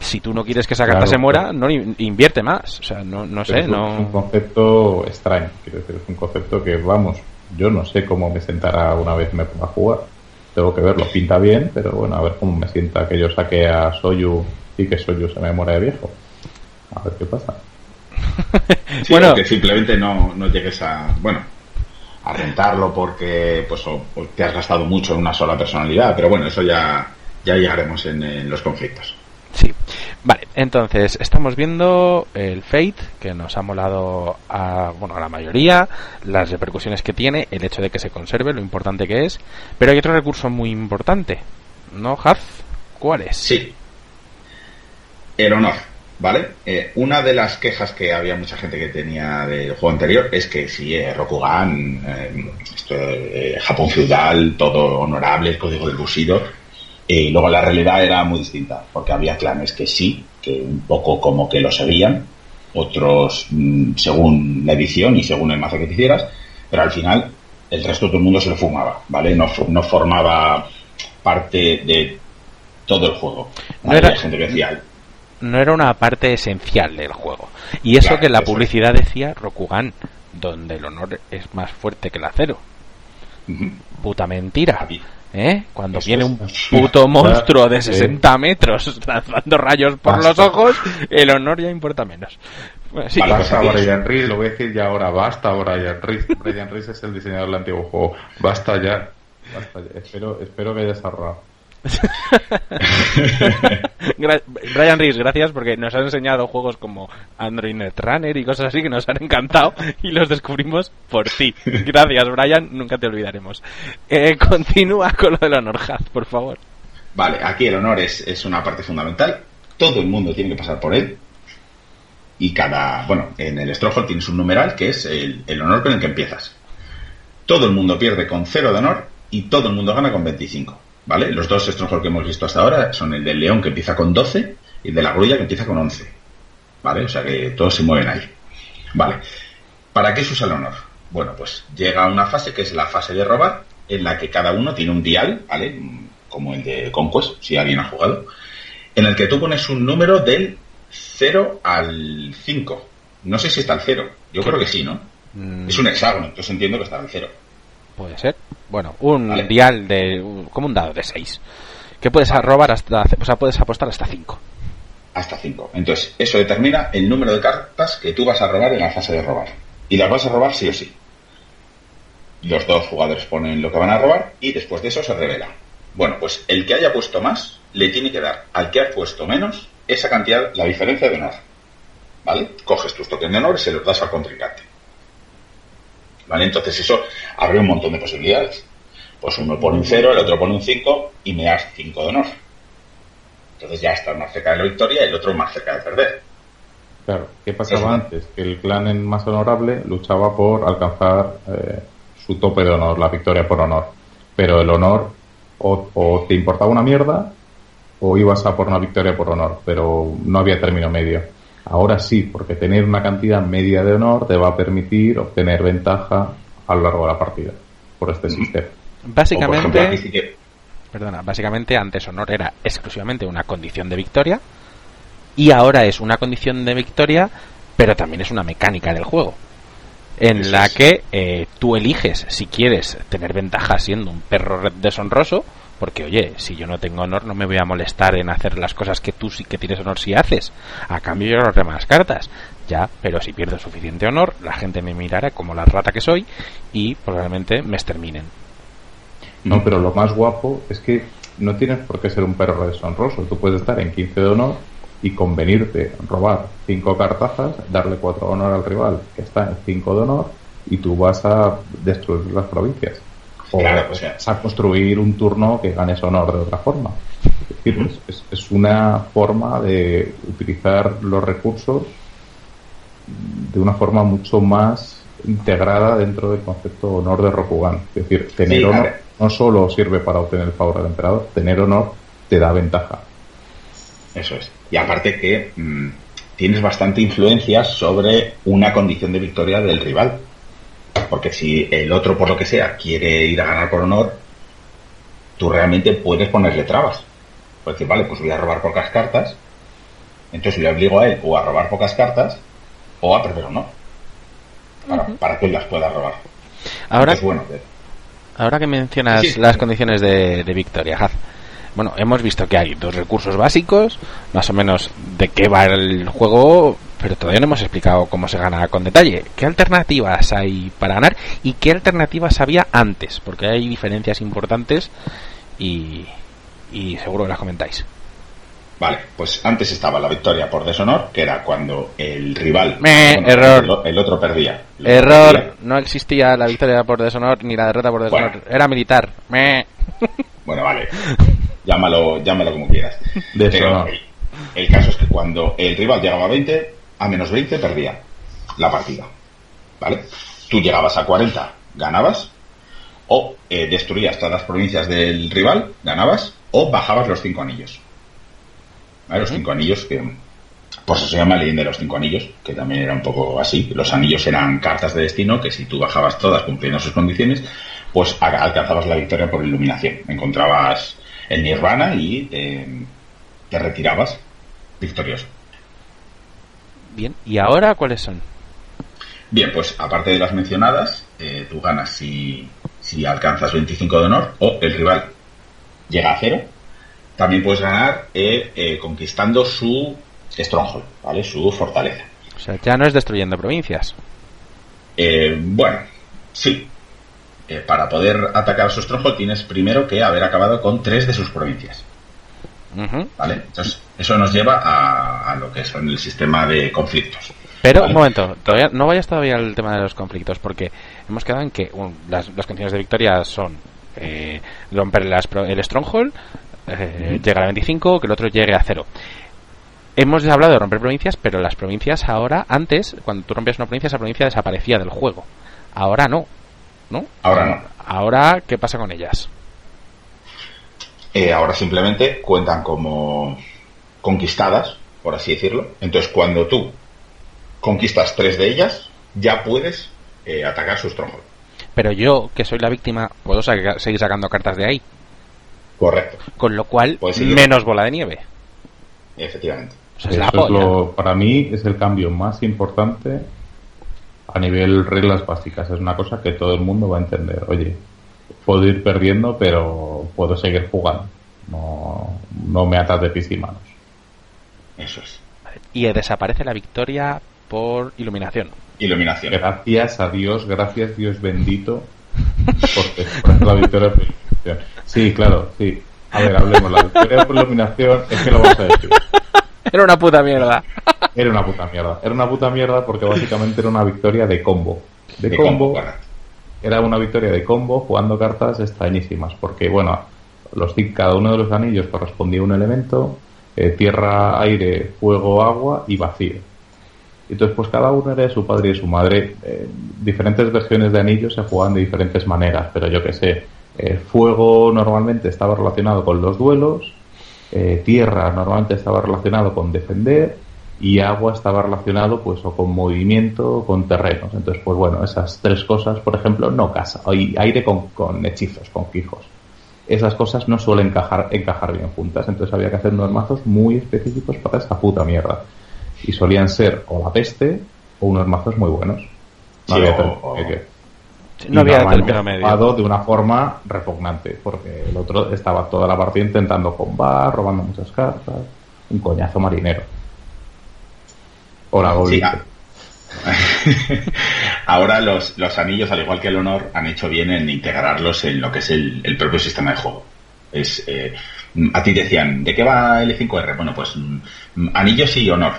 si tú no quieres que esa carta se muera, no invierte más. O sea, no, no sé, no... Es un concepto extraño, quiero decir, es un concepto que, vamos, yo no sé cómo me sentará una vez me ponga a jugar. Tengo que verlo, pinta bien, pero bueno, a ver cómo me sienta que yo saque a Soyu y que Soyu se me muera de viejo. A ver qué pasa. bueno, que simplemente no, no llegues a, bueno, a rentarlo porque pues te has gastado mucho en una sola personalidad, pero bueno, eso ya, ya llegaremos en los conflictos. Sí. Vale, entonces estamos viendo el Fate, que nos ha molado a, bueno, a la mayoría, las repercusiones que tiene, el hecho de que se conserve, lo importante que es, pero hay otro recurso muy importante, ¿no, Haz? ¿Cuál es? Sí. El honor, ¿vale? Eh, una de las quejas que había mucha gente que tenía del juego anterior es que si eh, Rokugan, eh, eh, Japón feudal, todo honorable, el código del Bushido, y luego la realidad era muy distinta, porque había clanes que sí, que un poco como que lo sabían, otros mm, según la edición y según el mazo que te hicieras, pero al final el resto de todo el mundo se lo fumaba, ¿vale? No, no formaba parte de todo el juego. No era, gente que decía, no era una parte esencial del juego. Y eso Claro, que la eso publicidad decía Rokugan, donde el honor es más fuerte que el acero. Puta mentira. ¿Eh? Cuando Eso viene un puto monstruo de Sí. 60 metros lanzando rayos por Basta. los ojos, el honor ya importa menos. Bueno, sí, Basta Brian Reese, lo voy a decir ya ahora, basta Brian Reese. Brian Reese es el diseñador del antiguo juego. Basta ya. Basta ya. Espero, espero que hayas ahorrado. Brian Rees, gracias porque nos has enseñado juegos como Android Netrunner y cosas así que nos han encantado y los descubrimos por ti. Gracias, Brian, nunca te olvidaremos. Eh, continúa con lo del honor, Haz, por favor. Vale, aquí el honor es, una parte fundamental. Todo el mundo tiene que pasar por él. Y cada. Bueno, en el Stronghold tienes un numeral que es el, el honor con el que empiezas. Todo el mundo pierde con 0 de honor y todo el mundo gana con 25. ¿Vale? Los dos Stronghold que hemos visto hasta ahora son el del león que empieza con 12 y el de la grulla que empieza con 11. ¿Vale? O sea que todos se mueven ahí. Vale. ¿Para qué se usa el honor? Bueno, pues llega a una fase que es la fase de robar, en la que cada uno tiene un dial, ¿vale? Como el de Conquest, si alguien ha jugado, en el que tú pones un número del 0 al 5. No sé si está al 0. Yo creo que sí, ¿no? Mm, Es un hexágono, entonces entiendo que está al 0. Puede ser. Bueno, un Vale. dial de. como un dado de 6. Que puedes robar hasta. O sea, puedes apostar hasta 5. Hasta 5. Entonces, eso determina el número de cartas que tú vas a robar en la fase de robar. Y las vas a robar sí o sí. Los dos jugadores ponen lo que van a robar y después de eso se revela. Bueno, pues el que haya puesto más le tiene que dar al que ha puesto menos esa cantidad, la diferencia de honor. ¿Vale? Coges tus tokens de honor y se los das al contrincante. ¿Vale? Entonces eso abre un montón de posibilidades. Pues uno pone un 0, el otro pone un 5 y me das 5 de honor. Entonces ya estás más cerca de la victoria y el otro más cerca de perder. Claro, ¿qué pasaba Eso. antes? Que el clan en más honorable luchaba por alcanzar eh, su tope de honor, la victoria por honor. Pero el honor o, o te importaba una mierda o ibas a por una victoria por honor, pero no había término medio. Ahora sí, porque tener una cantidad media de honor te va a permitir obtener ventaja a lo largo de la partida por este sistema. Básicamente. ejemplo, aquí sí que- Perdona, básicamente antes honor era exclusivamente una condición de victoria y ahora es una condición de victoria, pero también es una mecánica del juego en Eso la es. que eh, tú eliges si quieres tener ventaja siendo un perro deshonroso, porque oye, si yo no tengo honor no me voy a molestar en hacer las cosas que tú sí que tienes honor si haces, a cambio yo ahorré más cartas, ya, pero si pierdo suficiente honor, la gente me mirará como la rata que soy y probablemente me exterminen. No, pero lo más guapo es que no tienes por qué ser un perro deshonroso. Tú puedes estar en 15 de honor y convenirte, robar 5 cartazas, darle 4 de honor al rival que está en 5 de honor y tú vas a destruir las provincias. O Claro, o sea- a construir un turno que ganes honor de otra forma. Es decir, es- es, es una forma de utilizar los recursos de una forma mucho más integrada dentro del concepto honor de Rokugan. Es decir, tener Sí, honor no solo sirve para obtener el favor del emperador, tener honor te da ventaja. Eso es. Y aparte que mm, tienes bastante influencia sobre una condición de victoria del rival. Porque si el otro, por lo que sea, quiere ir a ganar por honor, tú realmente puedes ponerle trabas. Puedes decir, vale, pues voy a robar pocas cartas, entonces le obligo a él o a robar pocas cartas o a perder honor. Para, para que él las pueda robar. Ahora, Entonces, bueno, eh, Ahora que mencionas Sí, sí. las condiciones de, de victoria, Haz, bueno, hemos visto que hay dos recursos básicos, más o menos de qué va el juego, pero todavía no hemos explicado cómo se gana con detalle. ¿Qué alternativas hay para ganar y qué alternativas había antes? Porque hay diferencias importantes y, y seguro que las comentáis. Vale, pues antes estaba la victoria por deshonor, que era cuando el rival, Meh, error. El, otro perdía. El otro Error, perdía. no existía la victoria por deshonor ni la derrota por deshonor, Bueno. era militar. Meh. Bueno, vale, llámalo, llámalo como quieras. Deshonor. Pero el, el caso es que cuando el rival llegaba a 20, a menos 20 perdía la partida. ¿Vale? Tú llegabas a 40, ganabas, o eh, destruías todas las provincias del rival, ganabas, o bajabas los cinco anillos. ¿Vale? Los cinco anillos que, por eso se llama leyenda de los cinco anillos, que también era un poco así. Los anillos eran cartas de destino que si tú bajabas todas cumpliendo sus condiciones, pues alcanzabas la victoria por iluminación. Encontrabas el nirvana y te, te retirabas victorioso. Bien, ¿y ahora cuáles son? Bien, pues aparte de las mencionadas, eh, tú ganas si, si alcanzas 25 de honor o el rival llega a cero. También puedes ganar eh, eh, conquistando su stronghold, ¿vale? Su fortaleza. O sea, ya no es destruyendo provincias. Eh, bueno, sí. Para poder atacar su stronghold tienes primero que haber acabado con tres de sus provincias. ¿Vale? Entonces, eso nos lleva a, a lo que son el sistema de conflictos. Pero, Vale. un momento, todavía, no vayas todavía al tema de los conflictos, porque hemos quedado en que un, las, las condiciones de victoria son eh, romper las el Stronghold, eh, llegar a 25, que el otro llegue a cero. Hemos hablado de romper provincias, pero las provincias ahora, antes, cuando tú rompías una provincia, esa provincia desaparecía del juego. Ahora no, ¿no? Ahora no. Ahora, ¿qué pasa con ellas? Eh, ahora simplemente cuentan como conquistadas, por así decirlo. Entonces, cuando tú conquistas tres de ellas, ya puedes eh, atacar su stronghold. Pero yo, que soy la víctima, puedo saca- seguir sacando cartas de ahí. Correcto, Con lo cual, menos bola de nieve. efectivamente. O sea, es la Eso es polla. lo, para mí es el cambio más importante a nivel reglas básicas. Es una cosa que todo el mundo va a entender. Oye, puedo ir perdiendo, pero puedo seguir jugando. No, no me atas de pies y manos. Eso es. Y desaparece la victoria por iluminación. Iluminación. Gracias a Dios, gracias Dios bendito, porque por la victoria por iluminación. Sí, claro, sí. A ver, hablemos. La victoria por iluminación es que lo vamos a decir. Era una puta mierda. Era una puta mierda. Era una puta mierda porque básicamente era una victoria de combo. De, De combo. Era una victoria de combo jugando cartas extrañísimas. Porque, bueno, los cada uno de los anillos correspondía a un elemento: eh, tierra, aire, fuego, agua y vacío. Entonces, pues cada uno era de su padre y de su madre. Eh, diferentes versiones de anillos se jugaban de diferentes maneras, pero yo que sé. eh, fuego normalmente estaba relacionado con los duelos, eh, tierra normalmente estaba relacionado con defender y agua estaba relacionado pues o con movimiento o con terrenos. Entonces, pues bueno, esas tres cosas, por ejemplo, no casa. Y aire con, con hechizos, con fijos. Esas cosas no suelen encajar, encajar bien juntas. Entonces había que hacer unos mazos muy específicos para esta puta mierda. Y solían ser o la peste o unos mazos muy buenos. No Sí, había o- ter- o- que- No y había normalmente término medio. jugado de una forma repugnante, porque el otro estaba toda la partida intentando combar, robando muchas cartas, un coñazo marinero. Sí, ah. Ahora los, los anillos, al igual que el honor, han hecho bien en integrarlos en lo que es el, el propio sistema de juego. Es, eh, a ti decían, ¿de qué va L5R? Bueno, pues mm, anillos y honor.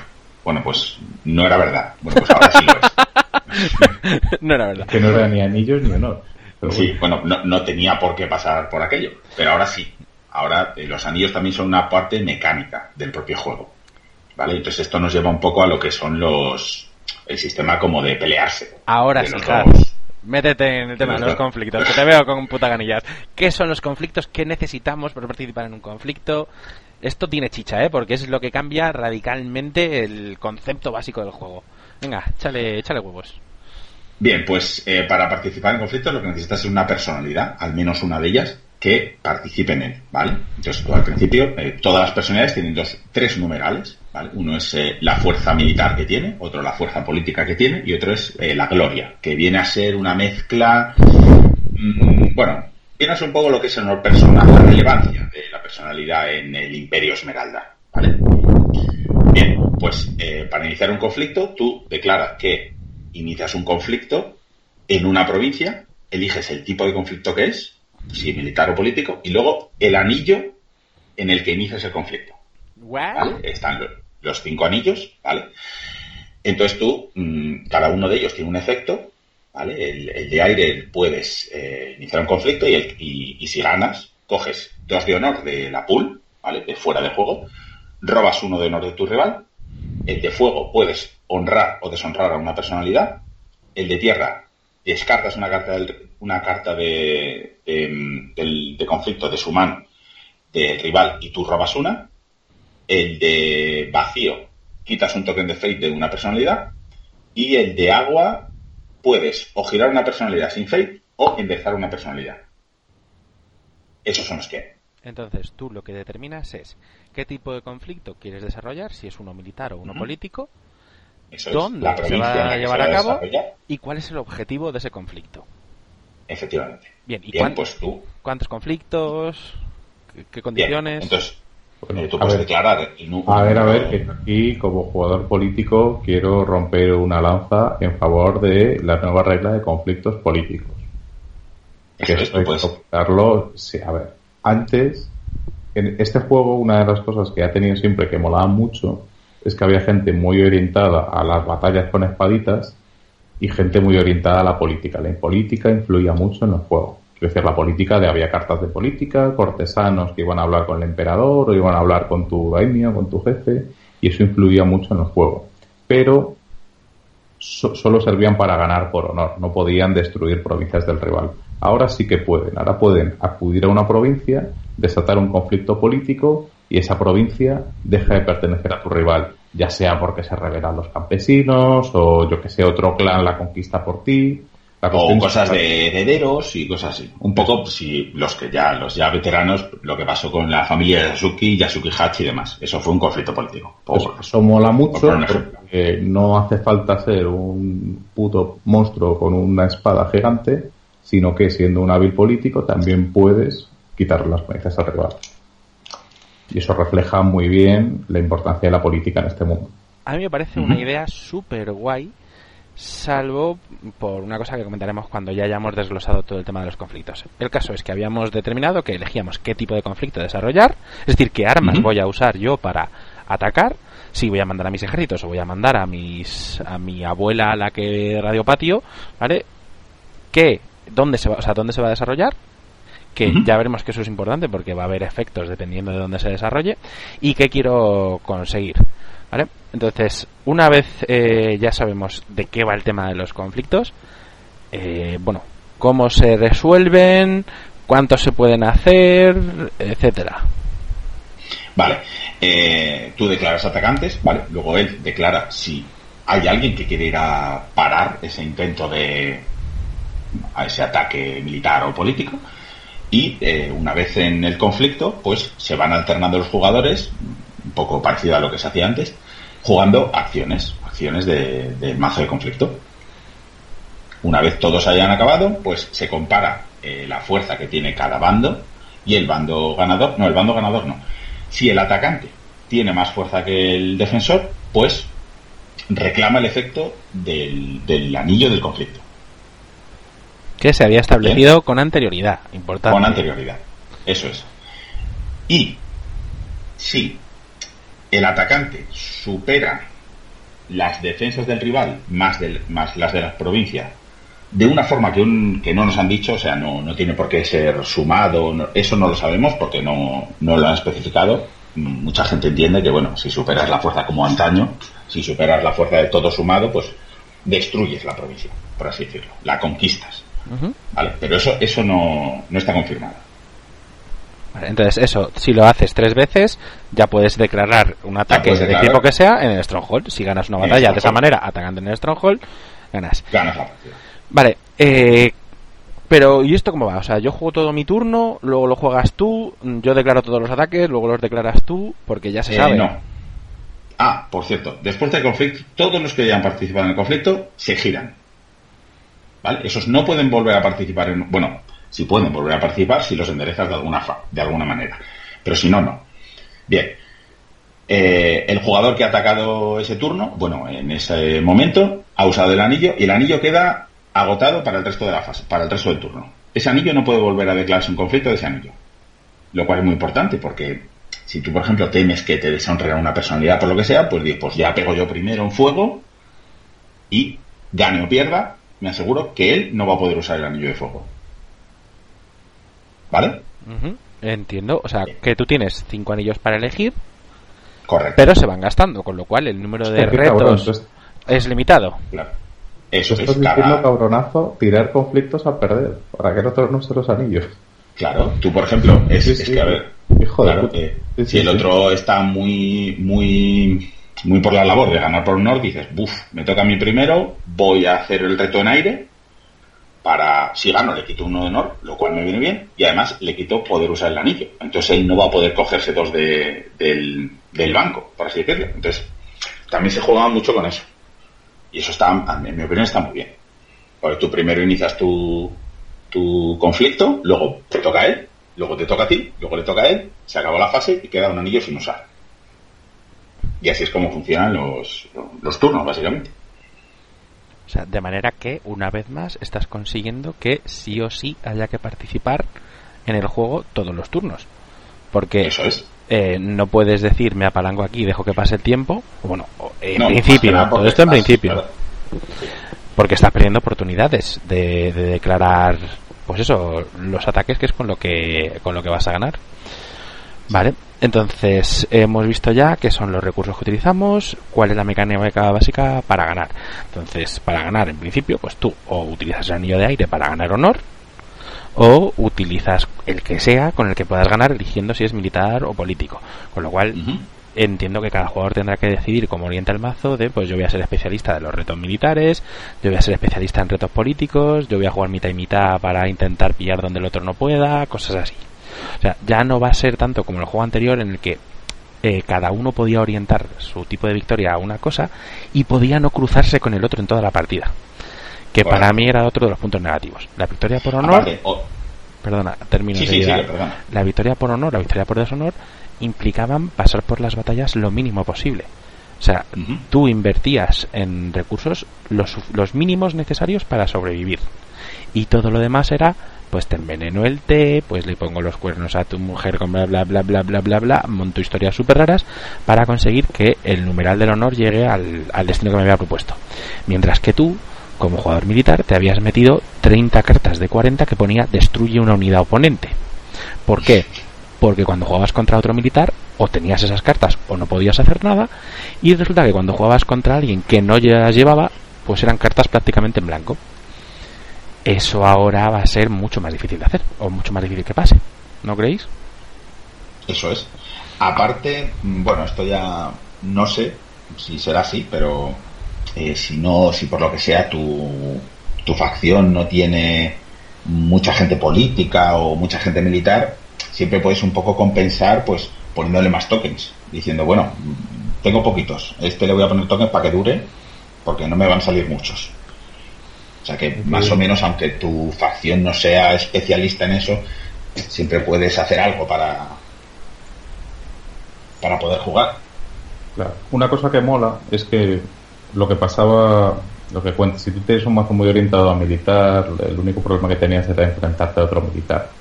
Bueno, pues no era verdad. Bueno, pues ahora sí lo es. no era verdad. que no era ni anillos ni honor. Pero Sí, bueno, bueno, no, no tenía por qué pasar por aquello, pero ahora sí. Ahora eh, los anillos también son una parte mecánica del propio juego. ¿Vale? Entonces esto nos lleva un poco a lo que son los el sistema como de pelearse. Ahora de sí, Jar. dos. Métete en el tema de los Los dos. conflictos, que te veo con puta ganillas. ¿Qué son los conflictos? ¿Qué necesitamos para participar en un conflicto? Esto tiene chicha, ¿eh? Porque es lo que cambia radicalmente el concepto básico del juego. Venga, échale, échale huevos. Bien, pues eh, para participar en conflictos lo que necesitas es una personalidad, al menos una de ellas, que participe en él, ¿vale? Entonces tú al principio, eh, todas las personalidades tienen dos, tres numerales, ¿vale? Uno es eh, la fuerza militar que tiene, otro la fuerza política que tiene y otro es eh, la gloria, que viene a ser una mezcla, mm, bueno, viene a ser un poco lo que es el honor personal, la relevancia de la personalidad en el Imperio Esmeralda, ¿vale? Bien, pues eh, para iniciar un conflicto, tú declaras que inicias un conflicto en una provincia, eliges el tipo de conflicto que es, si militar o político, y luego el anillo en el que inicias el conflicto. ¿vale? Están los cinco anillos, ¿vale? Entonces tú, mm, cada uno de ellos tiene un efecto, ¿vale? El, de aire puedes eh, iniciar un conflicto y, si ganas, coges dos de honor de la pool, ¿vale? De fuera de juego, robas uno de honor de tu rival, el de fuego puedes honrar o deshonrar a una personalidad, el de tierra descartas una carta, una carta de, de, del- de conflicto de su mano del rival y tú robas una, el de vacío quitas un token de fate de una personalidad y el de agua puedes o girar una personalidad sin fate o enderezar una personalidad. Esos son los que hay. Entonces, tú lo que determinas es qué tipo de conflicto quieres desarrollar, si es uno militar o uno político, dónde se va a llevar a cabo y cuál es el objetivo de ese conflicto. Efectivamente. Bien, ¿y pues tú. cuántos conflictos? ¿Qué, condiciones? entonces, eh, tú puedes declarar. a ver, a ver, que aquí como jugador político quiero romper una lanza en favor de la nueva regla de conflictos políticos. que esto puedes... sí, a ver, antes, en este juego, una de las cosas que ha tenido siempre que molaba mucho es que había gente muy orientada a las batallas con espaditas y gente muy orientada a la política. La política influía mucho en el juego. Decir, la política de había cartas de política, cortesanos que iban a hablar con el emperador o iban a hablar con tu daimio, con tu jefe, y eso influía mucho en el juego. Pero solo servían para ganar por honor, no podían destruir provincias del rival. Ahora sí que pueden, ahora pueden acudir a una provincia, desatar un conflicto político y esa provincia deja de pertenecer a tu rival, ya sea porque se rebelan los campesinos o yo que sé, otro clan la conquista por ti. O cosas de herederos y cosas así. Un poco, si los que ya, los ya veteranos, lo que pasó con la familia de Yasuki, Yasuki Hachi y demás. Eso fue un conflicto político. eso, mola mucho porque no hace falta ser un puto monstruo con una espada gigante, sino que siendo un hábil político también puedes quitar las provincias al rival. Y eso refleja muy bien la importancia de la política en este mundo. A mí me parece una idea súper guay, salvo por una cosa que comentaremos cuando ya hayamos desglosado todo el tema de los conflictos. El caso es que habíamos determinado que elegíamos qué tipo de conflicto desarrollar, es decir, qué armas voy a usar yo para atacar, si voy a mandar a mis ejércitos o voy a mandar a mis a mi abuela a la que radio patio, ¿vale? ¿Qué dónde se va, o sea, dónde se va a desarrollar que ya veremos que eso es importante porque va a haber efectos dependiendo de dónde se desarrolle y qué quiero conseguir. ¿Vale? Entonces, una vez eh, ya sabemos de qué va el tema de los conflictos, eh, bueno, cómo se resuelven, cuántos se pueden hacer, etcétera. Vale, eh, tú declaras atacantes, ¿vale? Luego él declara si hay alguien que quiere ir a parar ese intento de a ese ataque militar o político y eh, una vez en el conflicto, pues se van alternando los jugadores, un poco parecido a lo que se hacía antes, jugando acciones, acciones de, mazo de conflicto. Una vez todos hayan acabado, pues se compara eh, la fuerza que tiene cada bando y el bando ganador, no, el bando ganador no. Si el atacante tiene más fuerza que el defensor, pues reclama el efecto del anillo del conflicto que se había establecido con anterioridad. Importante. Con anterioridad. Eso es. Y si el atacante supera las defensas del rival más, más las de las provincias de una forma que, que no nos han dicho, o sea, no, no tiene por qué ser sumado, eso no lo sabemos porque no, no lo han especificado. Mucha gente entiende que, bueno, si superas la fuerza como antaño, si superas la fuerza de todo sumado, pues destruyes la provincia, por así decirlo, la conquistas. Vale, pero eso, eso no, no está confirmado. Entonces, eso, si lo haces tres veces, ya puedes declarar un ataque de tipo que sea en el Stronghold. Si ganas una batalla de esa manera, atacando en el Stronghold, ganas. Ganas la partida. Vale, eh, pero ¿y esto cómo va? O sea, yo juego todo mi turno, luego lo juegas tú, yo declaro todos los ataques, luego los declaras tú, porque ya se eh, sabe. No. Ah, por cierto, después del conflicto, todos los que hayan participado en el conflicto se giran. Esos no pueden volver a participar en... Bueno, si pueden volver a participar si los enderezas de alguna, de alguna manera. Pero si no, no. Bien. Eh, el jugador que ha atacado ese turno, bueno, en ese momento, ha usado el anillo y el anillo queda agotado para el resto de la fase, para el resto del turno. Ese anillo no puede volver a declararse un conflicto de ese anillo. Lo cual es muy importante porque si tú, por ejemplo, temes que te deshonre una personalidad por lo que sea, pues, pues ya pego yo primero en fuego y gane o pierda, me aseguro que él no va a poder usar el anillo de fuego. ¿Vale? Entiendo. O sea, que tú tienes cinco anillos para elegir. Correcto. Pero se van gastando, con lo cual el número de retos es limitado. Claro. Eso es diciendo, cabronazo, tirar conflictos a perder. Para que no no los anillos. Claro, tú por ejemplo, es, que a ver, si el otro está muy, muy muy por la labor de ganar por honor, dices, buf, me toca a mí primero, voy a hacer el reto en aire, para, si gano, le quito uno de honor, lo cual me viene bien, y además le quito poder usar el anillo. Entonces él no va a poder cogerse dos de, del, banco, por así decirlo. Entonces, también se juega mucho con eso. Y eso está, en mi opinión, está muy bien. Porque tú primero inicias tu, tu conflicto, luego te toca a él, luego te toca a ti, luego le toca a él, se acabó la fase y queda un anillo sin usar. Y así es como funcionan los, los turnos, básicamente. O sea, de manera que, una vez más, estás consiguiendo que sí o sí haya que participar en el juego todos los turnos. Porque Eso es. eh, no puedes decir me apalango aquí y dejo que pase el tiempo. Bueno, en No, principio, todo esto en principio. claro. Porque estás perdiendo oportunidades de, de declarar, pues eso, los ataques que es con lo que, con lo que vas a ganar. Vale, entonces hemos visto ya qué son los recursos que utilizamos, cuál es la mecánica básica para ganar. Entonces, para ganar, en principio, pues tú o utilizas el anillo de aire para ganar honor, o utilizas el que sea con el que puedas ganar, eligiendo si es militar o político. Con lo cual, entiendo que cada jugador tendrá que decidir cómo orienta el mazo de pues yo voy a ser especialista de los retos militares, yo voy a ser especialista en retos políticos, yo voy a jugar mitad y mitad para intentar pillar donde el otro no pueda, cosas así. O sea, ya no va a ser tanto como el juego anterior en el que eh, cada uno podía orientar su tipo de victoria a una cosa y podía no cruzarse con el otro en toda la partida. Que Bueno. para mí era otro de los puntos negativos. La victoria por honor, Aparte, perdona, termino Sí, sí, perdona. La victoria por honor, la victoria por deshonor implicaban pasar por las batallas lo mínimo posible. O sea, tú invertías en recursos los, los mínimos necesarios para sobrevivir. Y todo lo demás era, pues te enveneno el té, pues le pongo los cuernos a tu mujer con bla bla bla bla bla bla bla, monto historias súper raras para conseguir que el numeral del honor llegue al, al destino que me había propuesto. Mientras que tú, como jugador militar, te habías metido 30 cartas de 40 que ponía destruye una unidad oponente. ¿Por qué? Porque cuando jugabas contra otro militar, o tenías esas cartas o no podías hacer nada, y resulta que cuando jugabas contra alguien que no las llevaba, pues eran cartas prácticamente en blanco. Eso ahora va a ser mucho más difícil de hacer, o mucho más difícil que pase. ¿No creéis? Eso es. Aparte, bueno, esto ya no sé si será así, pero eh, si no, si por lo que sea tu, tu facción no tiene mucha gente política o mucha gente militar, siempre puedes un poco compensar, pues poniéndole más tokens, diciendo, bueno, tengo poquitos, este le voy a poner tokens para que dure, porque no me van a salir muchos. O sea que más o menos, aunque tu facción no sea especialista en eso, siempre puedes hacer algo para para poder jugar. Claro. Una cosa que mola es que lo que pasaba, lo que cuentas, si tú tienes un mazo muy orientado a militar, el único problema que tenías era enfrentarte a otro militar.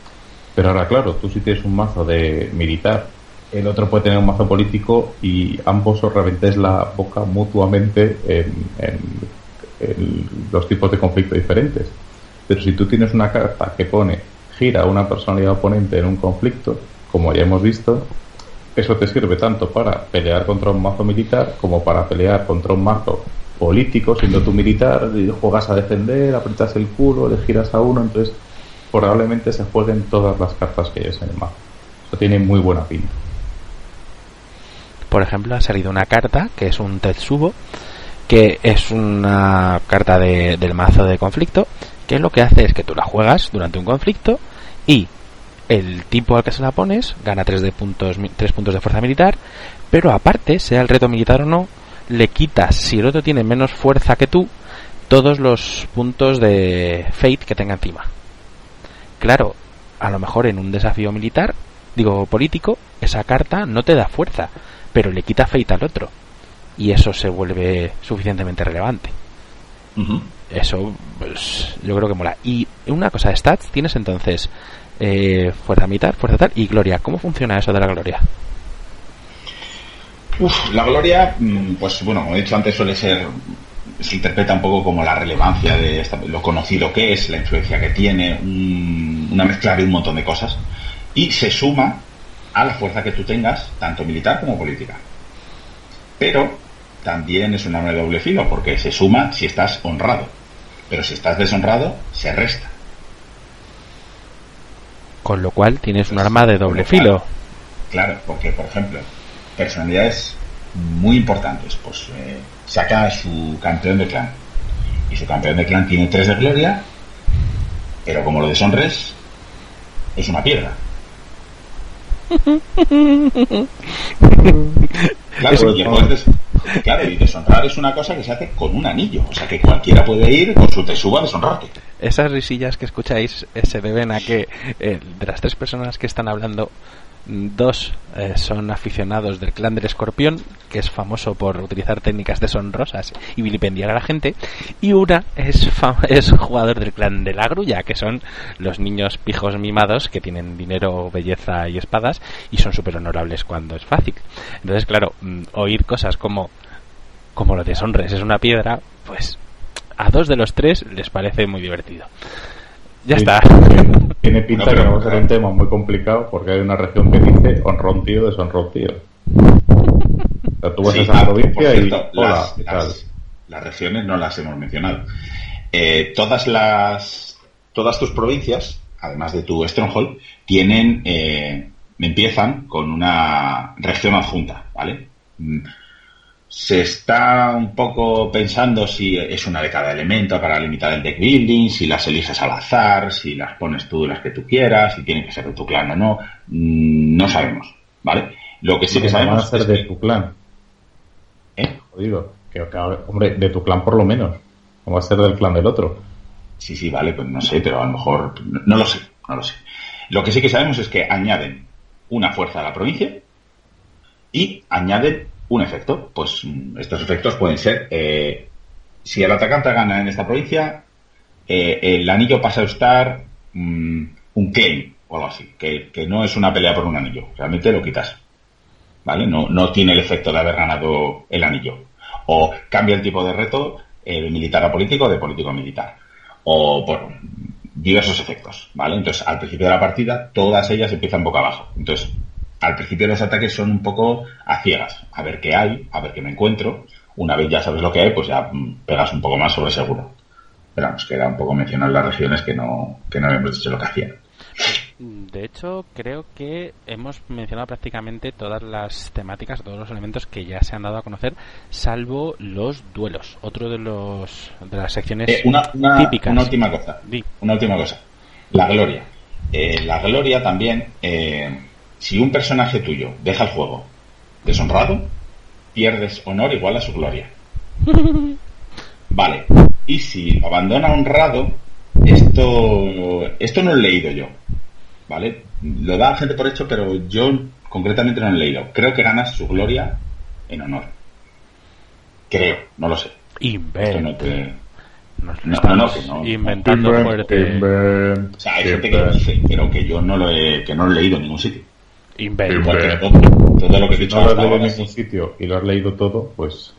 Pero ahora, claro, tú si tienes un mazo de militar, el otro puede tener un mazo político y ambos os reventéis la boca mutuamente en, en- en los tipos de conflicto diferentes. Pero si tú tienes una carta que pone gira a una personalidad oponente en un conflicto, como ya hemos visto, eso te sirve tanto para pelear contra un mazo militar como para pelear contra un mazo político, siendo tú militar, y juegas a defender, aprietas el culo, le giras a uno, entonces probablemente se jueguen todas las cartas que hayas en el mazo. Eso tiene muy buena pinta. Por ejemplo, ha salido una carta que es un Tetsubo, que es una carta de- del mazo de conflicto, que lo que hace es que tú la juegas durante un conflicto y el tipo al que se la pones gana 3 de puntos, 3 puntos de fuerza militar, pero aparte, sea el reto militar o no, le quitas, si el otro tiene menos fuerza que tú, todos los puntos de fate que tenga encima. Claro, a lo mejor en un desafío militar, digo político, esa carta no te da fuerza, pero le quita fate al otro. Y eso se vuelve suficientemente relevante. Eso, pues, yo creo que mola. Y una cosa de stats, tienes entonces eh, fuerza militar, fuerza tal y gloria. ¿Cómo funciona eso de la gloria? Uf, la gloria, mm, pues bueno, como he dicho antes, suele ser, se interpreta un poco como la relevancia de esta- lo conocido que es, la influencia que tiene, un- una mezcla de un montón de cosas, y se suma a la fuerza que tú tengas, tanto militar como política. Pero también es un arma de doble filo, porque se suma si estás honrado, pero si estás deshonrado, se resta. Con lo cual tienes un Pues, arma de doble filo. Claro, porque, por ejemplo, personalidades muy importantes, pues eh, saca a su campeón de clan. Y su campeón de clan tiene tres de gloria, pero como lo deshonres, es una piedra. Claro, Eso- y el poder, des- claro, y deshonrar es una cosa que se hace con un anillo. O sea, que cualquiera puede ir con su tesuba a deshonrarte. Esas risillas que escucháis eh, se deben a que eh, de las tres personas que están hablando, dos eh, son aficionados del clan del escorpión, que es famoso por utilizar técnicas deshonrosas y vilipendiar a la gente, y una es, es jugador del clan de la grulla, que son los niños pijos mimados que tienen dinero, belleza y espadas y son súper honorables cuando es fácil. Entonces, claro, mm, oír cosas como como lo deshonres es una piedra, pues a dos de los tres les parece muy divertido. Ya está. Tiene pinta que va a ser un tema muy complicado porque hay una región que dice honrón tío, deshonrón tío. O sea, tú vas a esa provincia y. Hola, las, las, regiones no las hemos mencionado. Eh, todas las. Todas tus provincias, además de tu Stronghold, tienen. Eh, empiezan con una región adjunta, ¿vale? Se está un poco pensando si es una de cada elemento para limitar el deck building, si las eliges al azar, si las pones tú las que tú quieras, si tiene que ser de tu clan o no. Mm, no sabemos, ¿vale? Lo que sí que sabemos. Van a ser de tu clan. ¿Eh? Digo, que, hombre, de tu clan por lo menos. No va a ser del clan del otro. Sí, sí, vale, pues no sé, pero a lo mejor. No lo sé, no lo sé. Lo que sí que sabemos es que añaden una fuerza a la provincia y añaden un efecto. Pues estos efectos pueden ser, eh, si el atacante gana en esta provincia, eh, el anillo pasa a estar mm, un claim o algo así, que, no es una pelea por un anillo, realmente lo quitas. ¿Vale? No, no tiene el efecto de haber ganado el anillo. O cambia el tipo de reto eh, de militar a político de político a militar. O por diversos efectos, ¿vale? Entonces, al principio de la partida, todas ellas empiezan boca abajo. Entonces, al principio los ataques son un poco a ciegas, a ver qué hay, a ver qué me encuentro. Una vez ya sabes lo que hay, pues ya mm, pegas un poco más sobre seguro. Pero vamos, que era un poco mencionar las regiones que no, que no habíamos dicho lo que hacían. De hecho, creo que hemos mencionado prácticamente todas las temáticas, todos los elementos que ya se han dado a conocer, salvo los duelos. Otro de los de las secciones eh, una, típicas. Una última cosa. Una última cosa. La gloria. Eh, la gloria también eh, si un personaje tuyo deja el juego deshonrado, pierdes honor igual a su gloria. Vale. Y si abandona honrado, esto, esto no lo he leído yo. ¿Vale? Lo da gente por hecho, pero yo concretamente no lo he leído. Creo que ganas su gloria en honor. Creo, no lo sé. Invento. No, no, no, inventando fuerte. o sea, hay gente que lo dice, pero que yo no lo he, que no lo he leído en ningún sitio. Invento. Todo, lo que he dicho no lo has leído en ningún sitio y lo has leído todo, pues.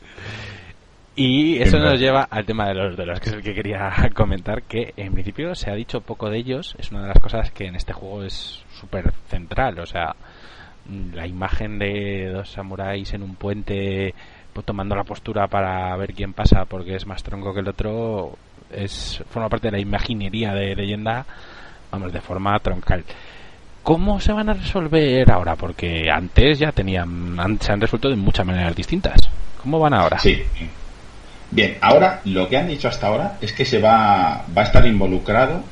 Y eso nos lleva al tema de los de los que es el que quería comentar, que en principio se ha dicho poco de ellos, es una de las cosas que en este juego es súper central, o sea, la imagen de dos samuráis en un puente pues, tomando la postura para ver quién pasa porque es más tronco que el otro, es forma parte de la imaginería de leyenda, vamos, de forma troncal. ¿Cómo se van a resolver ahora? Porque antes ya tenían, se han resuelto de muchas maneras distintas. ¿Cómo van ahora? Sí. Bien, ahora lo que han dicho hasta ahora es que se va, va a estar involucrado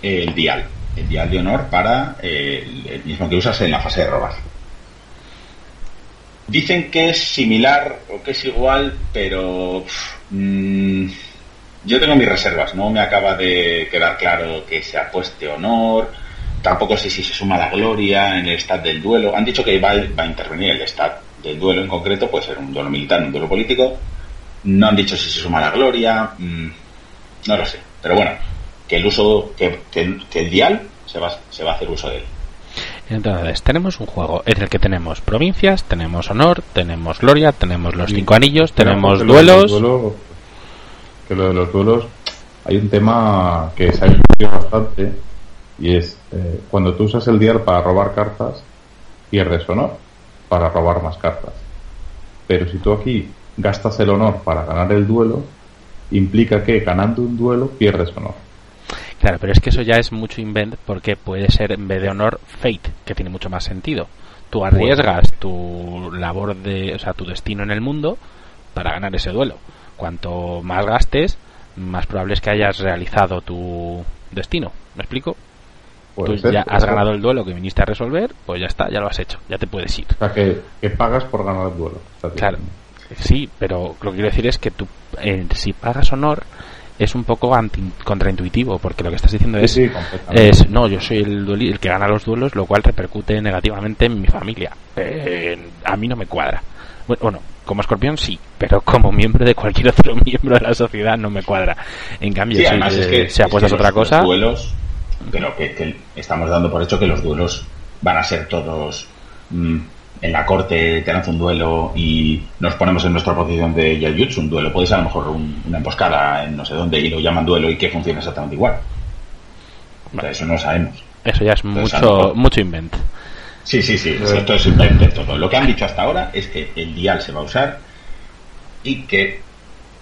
el dial, el dial de honor para eh, el, mismo que usas en la fase de robar. Dicen que es similar o que es igual, pero mm, yo tengo mis reservas. No me acaba de quedar claro que se ha puesto honor Tampoco sé si se suma la gloria en el stat del duelo. Han dicho que va, a intervenir el stat del duelo en concreto, puede ser un duelo militar, un duelo político. No han dicho si se suma la gloria. Mm, no lo sé. Pero bueno, que el uso, que, el dial se va, se va a hacer uso de él. Entonces, tenemos un juego en el que tenemos provincias, tenemos honor, tenemos gloria, tenemos los cinco anillos, tenemos duelos. que lo de los duelos, hay un tema que se ha discutido bastante y es eh, cuando tú usas el dial para robar cartas, pierdes honor para robar más cartas. Pero si tú aquí gastas el honor para ganar el duelo, implica que ganando un duelo pierdes honor. Claro, pero es que eso ya es mucho invent porque puede ser en vez de honor fate, que tiene mucho más sentido. Tú arriesgas tu labor de, o sea, tu destino en el mundo para ganar ese duelo. Cuanto más gastes, más probable es que hayas realizado tu destino. ¿Me explico? Tú ya has ganado el duelo que viniste a resolver, pues ya está, ya lo has hecho, ya te puedes ir. O sea, que, pagas por ganar el duelo. Claro. Sí, pero lo que quiero decir es que tú, eh, si pagas honor, es un poco anti, contraintuitivo, porque lo que estás diciendo es, Sí, es, no, yo soy el, dueli- el que gana los duelos, lo cual repercute negativamente en mi familia. Eh, a mí no me cuadra. Bueno, bueno, como escorpión sí, pero como miembro de cualquier otro miembro de la sociedad no me cuadra. En cambio, Sí, si, además es eh, que si apuestas es que otra los- cosa, los duelos, pero que, que estamos dando por hecho que los duelos van a ser todos mm, en la corte te lanzo un duelo y nos ponemos en nuestra posición de Yayutsu, un duelo. Puede ser a lo mejor un- una emboscada en no sé dónde y lo llaman duelo y que funciona exactamente igual. O sea, eso no lo sabemos. eso ya es Entonces, mucho, mucho invento. Sí, sí, sí, sí, esto es invento todo. Lo que han dicho hasta ahora es que el dial se va a usar y que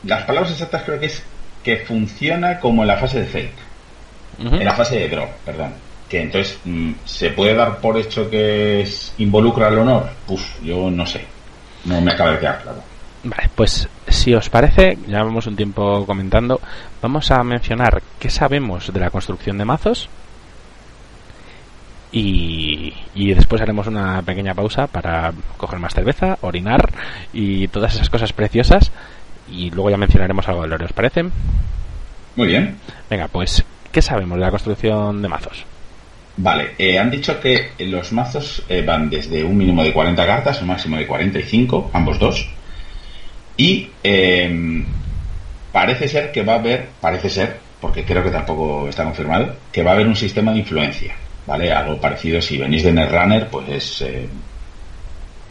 las palabras exactas creo que es que funciona como en la fase de fake. En la fase de draw, perdón. Que entonces, mm, ¿se puede dar por hecho que es- involucra el honor? Uf, yo no sé. No me acaba de quedar claro. Vale, pues si os parece, ya llevamos un tiempo comentando, vamos a mencionar qué sabemos de la construcción de mazos y, y después haremos una pequeña pausa para coger más cerveza, orinar y todas esas cosas preciosas y luego ya mencionaremos algo de lore, ¿os parece? Muy bien. Venga, pues, ¿qué sabemos de la construcción de mazos? Vale, eh, han dicho que los mazos eh, van desde un mínimo de 40 cartas, un máximo de 45, ambos dos. Y eh, parece ser que va a haber, parece ser, porque creo que tampoco está confirmado, que va a haber un sistema de influencia. ¿Vale? Algo parecido, si venís de Netrunner, pues es eh,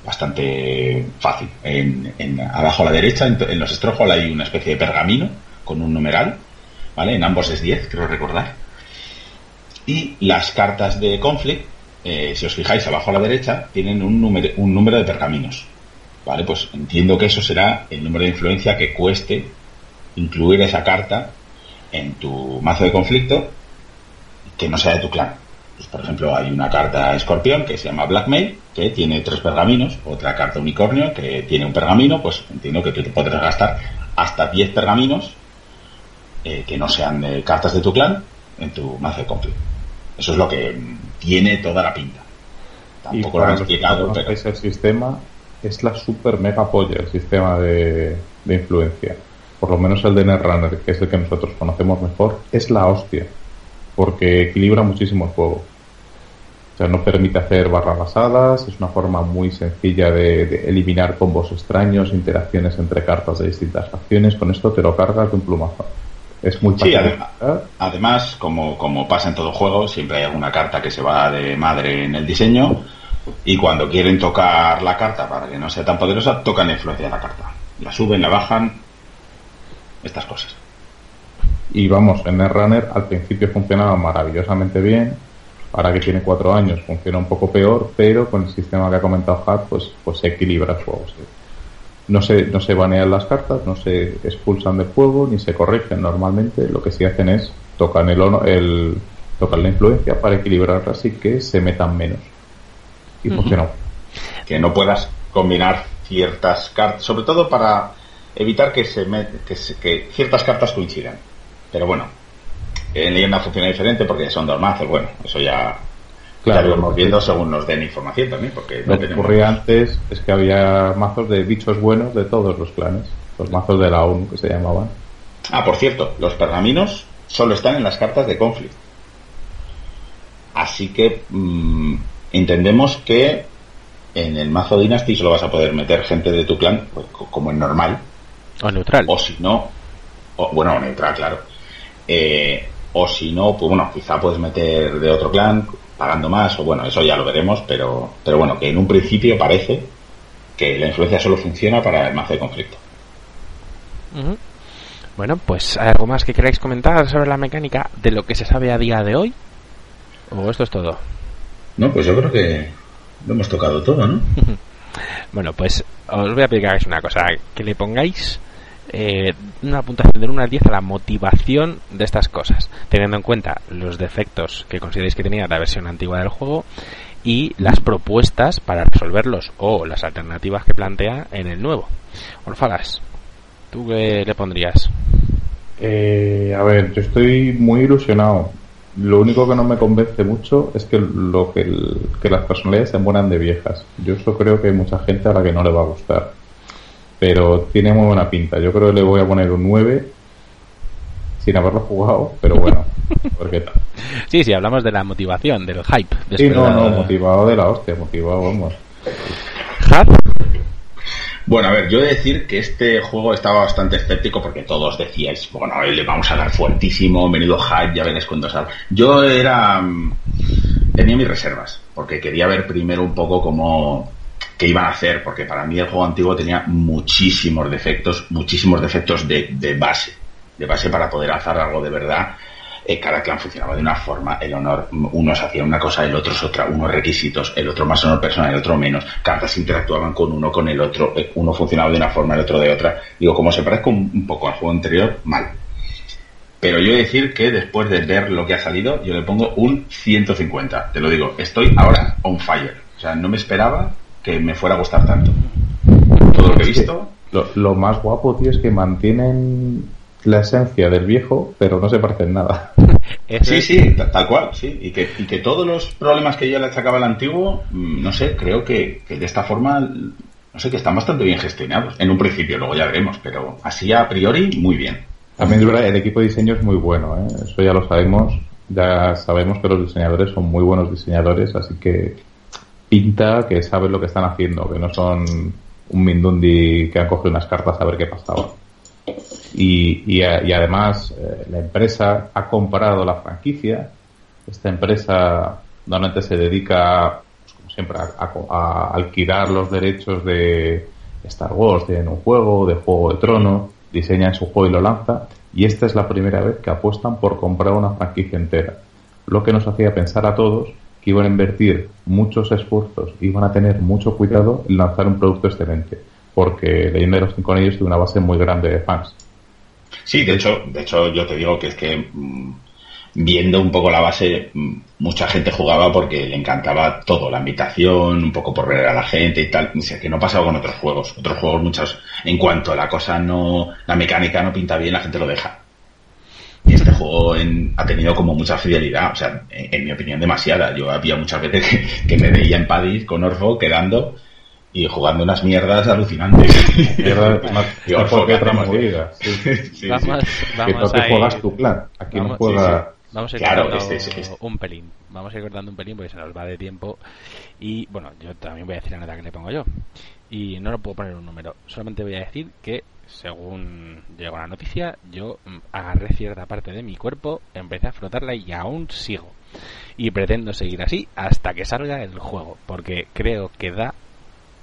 bastante fácil. Abajo a la derecha, en, en los Stronghold hay una especie de pergamino con un numeral, ¿vale? En ambos es 10, creo recordar. Y las cartas de conflict, eh, si os fijáis abajo a la derecha, tienen un número, un número de pergaminos. ¿Vale? Pues entiendo que eso será el número de influencia que cueste incluir esa carta en tu mazo de conflicto que no sea de tu clan. Pues, por ejemplo, hay una carta escorpión que se llama Blackmail, que tiene tres pergaminos, otra carta unicornio que tiene un pergamino, pues entiendo que tú te podrás gastar hasta 10 pergaminos eh, que no sean de cartas de tu clan en tu mazo conflicto. Eso es lo que mm, tiene toda la pinta. Y Tampoco lo han explicado, pero el sistema, es la super mega polla el sistema de, de influencia. Por lo menos el de Netrunner, que es el que nosotros conocemos mejor, es la hostia. Porque equilibra muchísimo el juego. O sea, no permite hacer barras basadas, es una forma muy sencilla de, de eliminar combos extraños, interacciones entre cartas de distintas facciones. Con esto te lo cargas de un plumazo. Es muy Sí, de además- como, como pasa en todo juego, siempre hay alguna carta que se va de madre en el diseño y cuando quieren tocar la carta para que no sea tan poderosa, tocan la influencia de la carta. La suben, la bajan, estas cosas. Y vamos, en Netrunner al principio funcionaba maravillosamente bien. Ahora que tiene cuatro años funciona un poco peor, pero con el sistema que ha comentado Hat, pues, pues se equilibra el juego. sí. No se, no se banean las cartas, no se expulsan del juego, ni se corrigen normalmente. Lo que sí hacen es tocan el, el tocan la influencia para equilibrarla así que se metan menos. Y Ujú. funciona. Que no puedas combinar ciertas cartas, sobre todo para evitar que, se met- que, se- que ciertas cartas coincidan. Pero bueno, en leyenda funciona diferente porque son dos mazos. Bueno, eso ya, ya lo iremos viendo según nos den información también, porque no Lo que ocurría antes es que había mazos de bichos buenos de todos los clanes. Los mazos de la ONU que se llamaban. Ah, por cierto, los pergaminos solo están en las cartas de conflict. Así que mm, entendemos que en el mazo Dynasty solo vas a poder meter gente de tu clan, pues, co- como es normal, O neutral. o si no, o, bueno, neutral, claro. Eh, o si no, pues bueno, quizá puedes meter de otro clan pagando más, o bueno, eso ya lo veremos, pero, pero bueno, que en un principio parece que la influencia solo funciona para el mazo de conflicto. Bueno, pues ¿hay algo más que queráis comentar sobre la mecánica de lo que se sabe a día de hoy? ¿O esto es todo? No, pues yo creo que lo hemos tocado todo, ¿no? Bueno, pues os voy a pedir que hagáis una cosa, que le pongáis eh, una puntuación del 1 al 10 a la motivación de estas cosas, teniendo en cuenta los defectos que consideréis que tenía la versión antigua del juego y las propuestas para resolverlos o las alternativas que plantea en el nuevo. Orfalas, ¿tú qué le pondrías? Eh, a ver, yo estoy muy ilusionado. Lo único que no me convence mucho es que lo que, el- que las personalidades se mueran de viejas. Yo eso creo que hay mucha gente a la que no le va a gustar. Pero tiene muy buena pinta. Yo creo que le voy a poner un 9 sin haberlo jugado, pero bueno, porque tal. Sí, sí, hablamos de la motivación, del hype. Sí, no, no, motivado de la hostia, motivado, vamos. Bueno, a ver, yo he de decir que este juego estaba bastante escéptico porque todos decíais, bueno, le vamos a dar fuertísimo, menudo hype, ya veréis cuando salga. Yo era. Mm, tenía mis reservas, porque quería ver primero un poco cómo. Qué iban a hacer, porque para mí el juego antiguo tenía muchísimos defectos, muchísimos defectos de, de base, de base para poder hacer algo de verdad eh, cada clan funcionaba de una forma, el honor, unos hacían una cosa, el otro es otra, unos requisitos, el otro más honor personal, el otro menos, cartas interactuaban con uno, con el otro, eh, uno funcionaba de una forma, el otro de otra. Digo, como se parezca un, poco al juego anterior, mal. Pero yo he de decir que después de ver lo que ha salido, yo le pongo un 150. Te lo digo, estoy ahora on fire. O sea, no me esperaba que me fuera a gustar tanto. Todo lo que he visto. Lo, lo más guapo, tío, es que mantienen la esencia del viejo, pero no se parece en nada. Sí, sí, tal cual, sí. Y que, y que todos los problemas que yo le achacaba al antiguo, mm, no sé, creo que, de esta forma, no sé, que están bastante bien gestionados. En un principio, luego ya veremos, pero así a priori, muy bien. También es verdad, el equipo de diseño es muy bueno, ¿eh? eso ya lo sabemos. Ya sabemos que los diseñadores son muy buenos diseñadores, así que pinta que saben lo que están haciendo, que no son un Mindundi que han cogido unas cartas a ver qué pasaba. Y, además eh, la empresa ha comprado la franquicia. Esta empresa normalmente se dedica, pues, como siempre, a, alquilar los derechos de Star Wars, en un juego, de Juego de Tronos, diseña su juego y lo lanza. Y esta es la primera vez que apuestan por comprar una franquicia entera. Lo que nos hacía pensar a todos que iban a invertir muchos esfuerzos, iban a tener mucho cuidado en lanzar un producto excelente, porque Leyenda de los Cinco Anillos tiene una base muy grande de fans. Sí, de hecho, de hecho yo te digo que es que mm, viendo un poco la base, mm, mucha gente jugaba porque le encantaba todo, la invitación, un poco por ver a la gente y tal, que no pasaba con otros juegos. Otros juegos muchas, en cuanto a la cosa no, la mecánica no pinta bien, la gente lo deja. Y este juego ha tenido como mucha fidelidad, o sea, en, mi opinión demasiada. Yo había muchas veces que, que me veía en Padis con Orfo quedando y jugando unas mierdas alucinantes. Mierdas más, mejor que otra movida. Vamos, vamos a juegas tu plan. Aquí no juega. Vamos a ir claro, este, este, un pelín. Vamos a ir cortando un pelín porque se nos va de tiempo. Y bueno, yo también voy a decir la nota que le pongo yo. Y no lo puedo poner un número. Solamente voy a decir que, según llegó la noticia, yo mm, agarré cierta parte de mi cuerpo, empecé a frotarla y aún sigo. Y pretendo seguir así hasta que salga el juego. Porque creo que da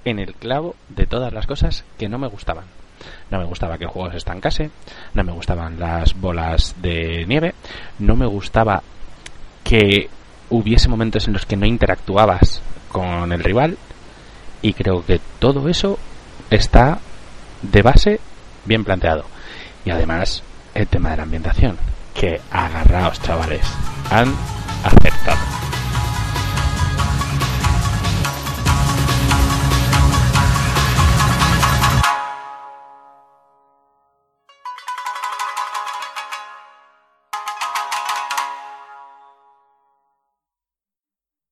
en el clavo de todas las cosas que no me gustaban. No me gustaba que el juego se estancase, no me gustaban las bolas de nieve, no me gustaba que hubiese momentos en los que no interactuabas con el rival y creo que todo eso está de base bien planteado. Y además el tema de la ambientación, que agarraos chavales, han aceptado.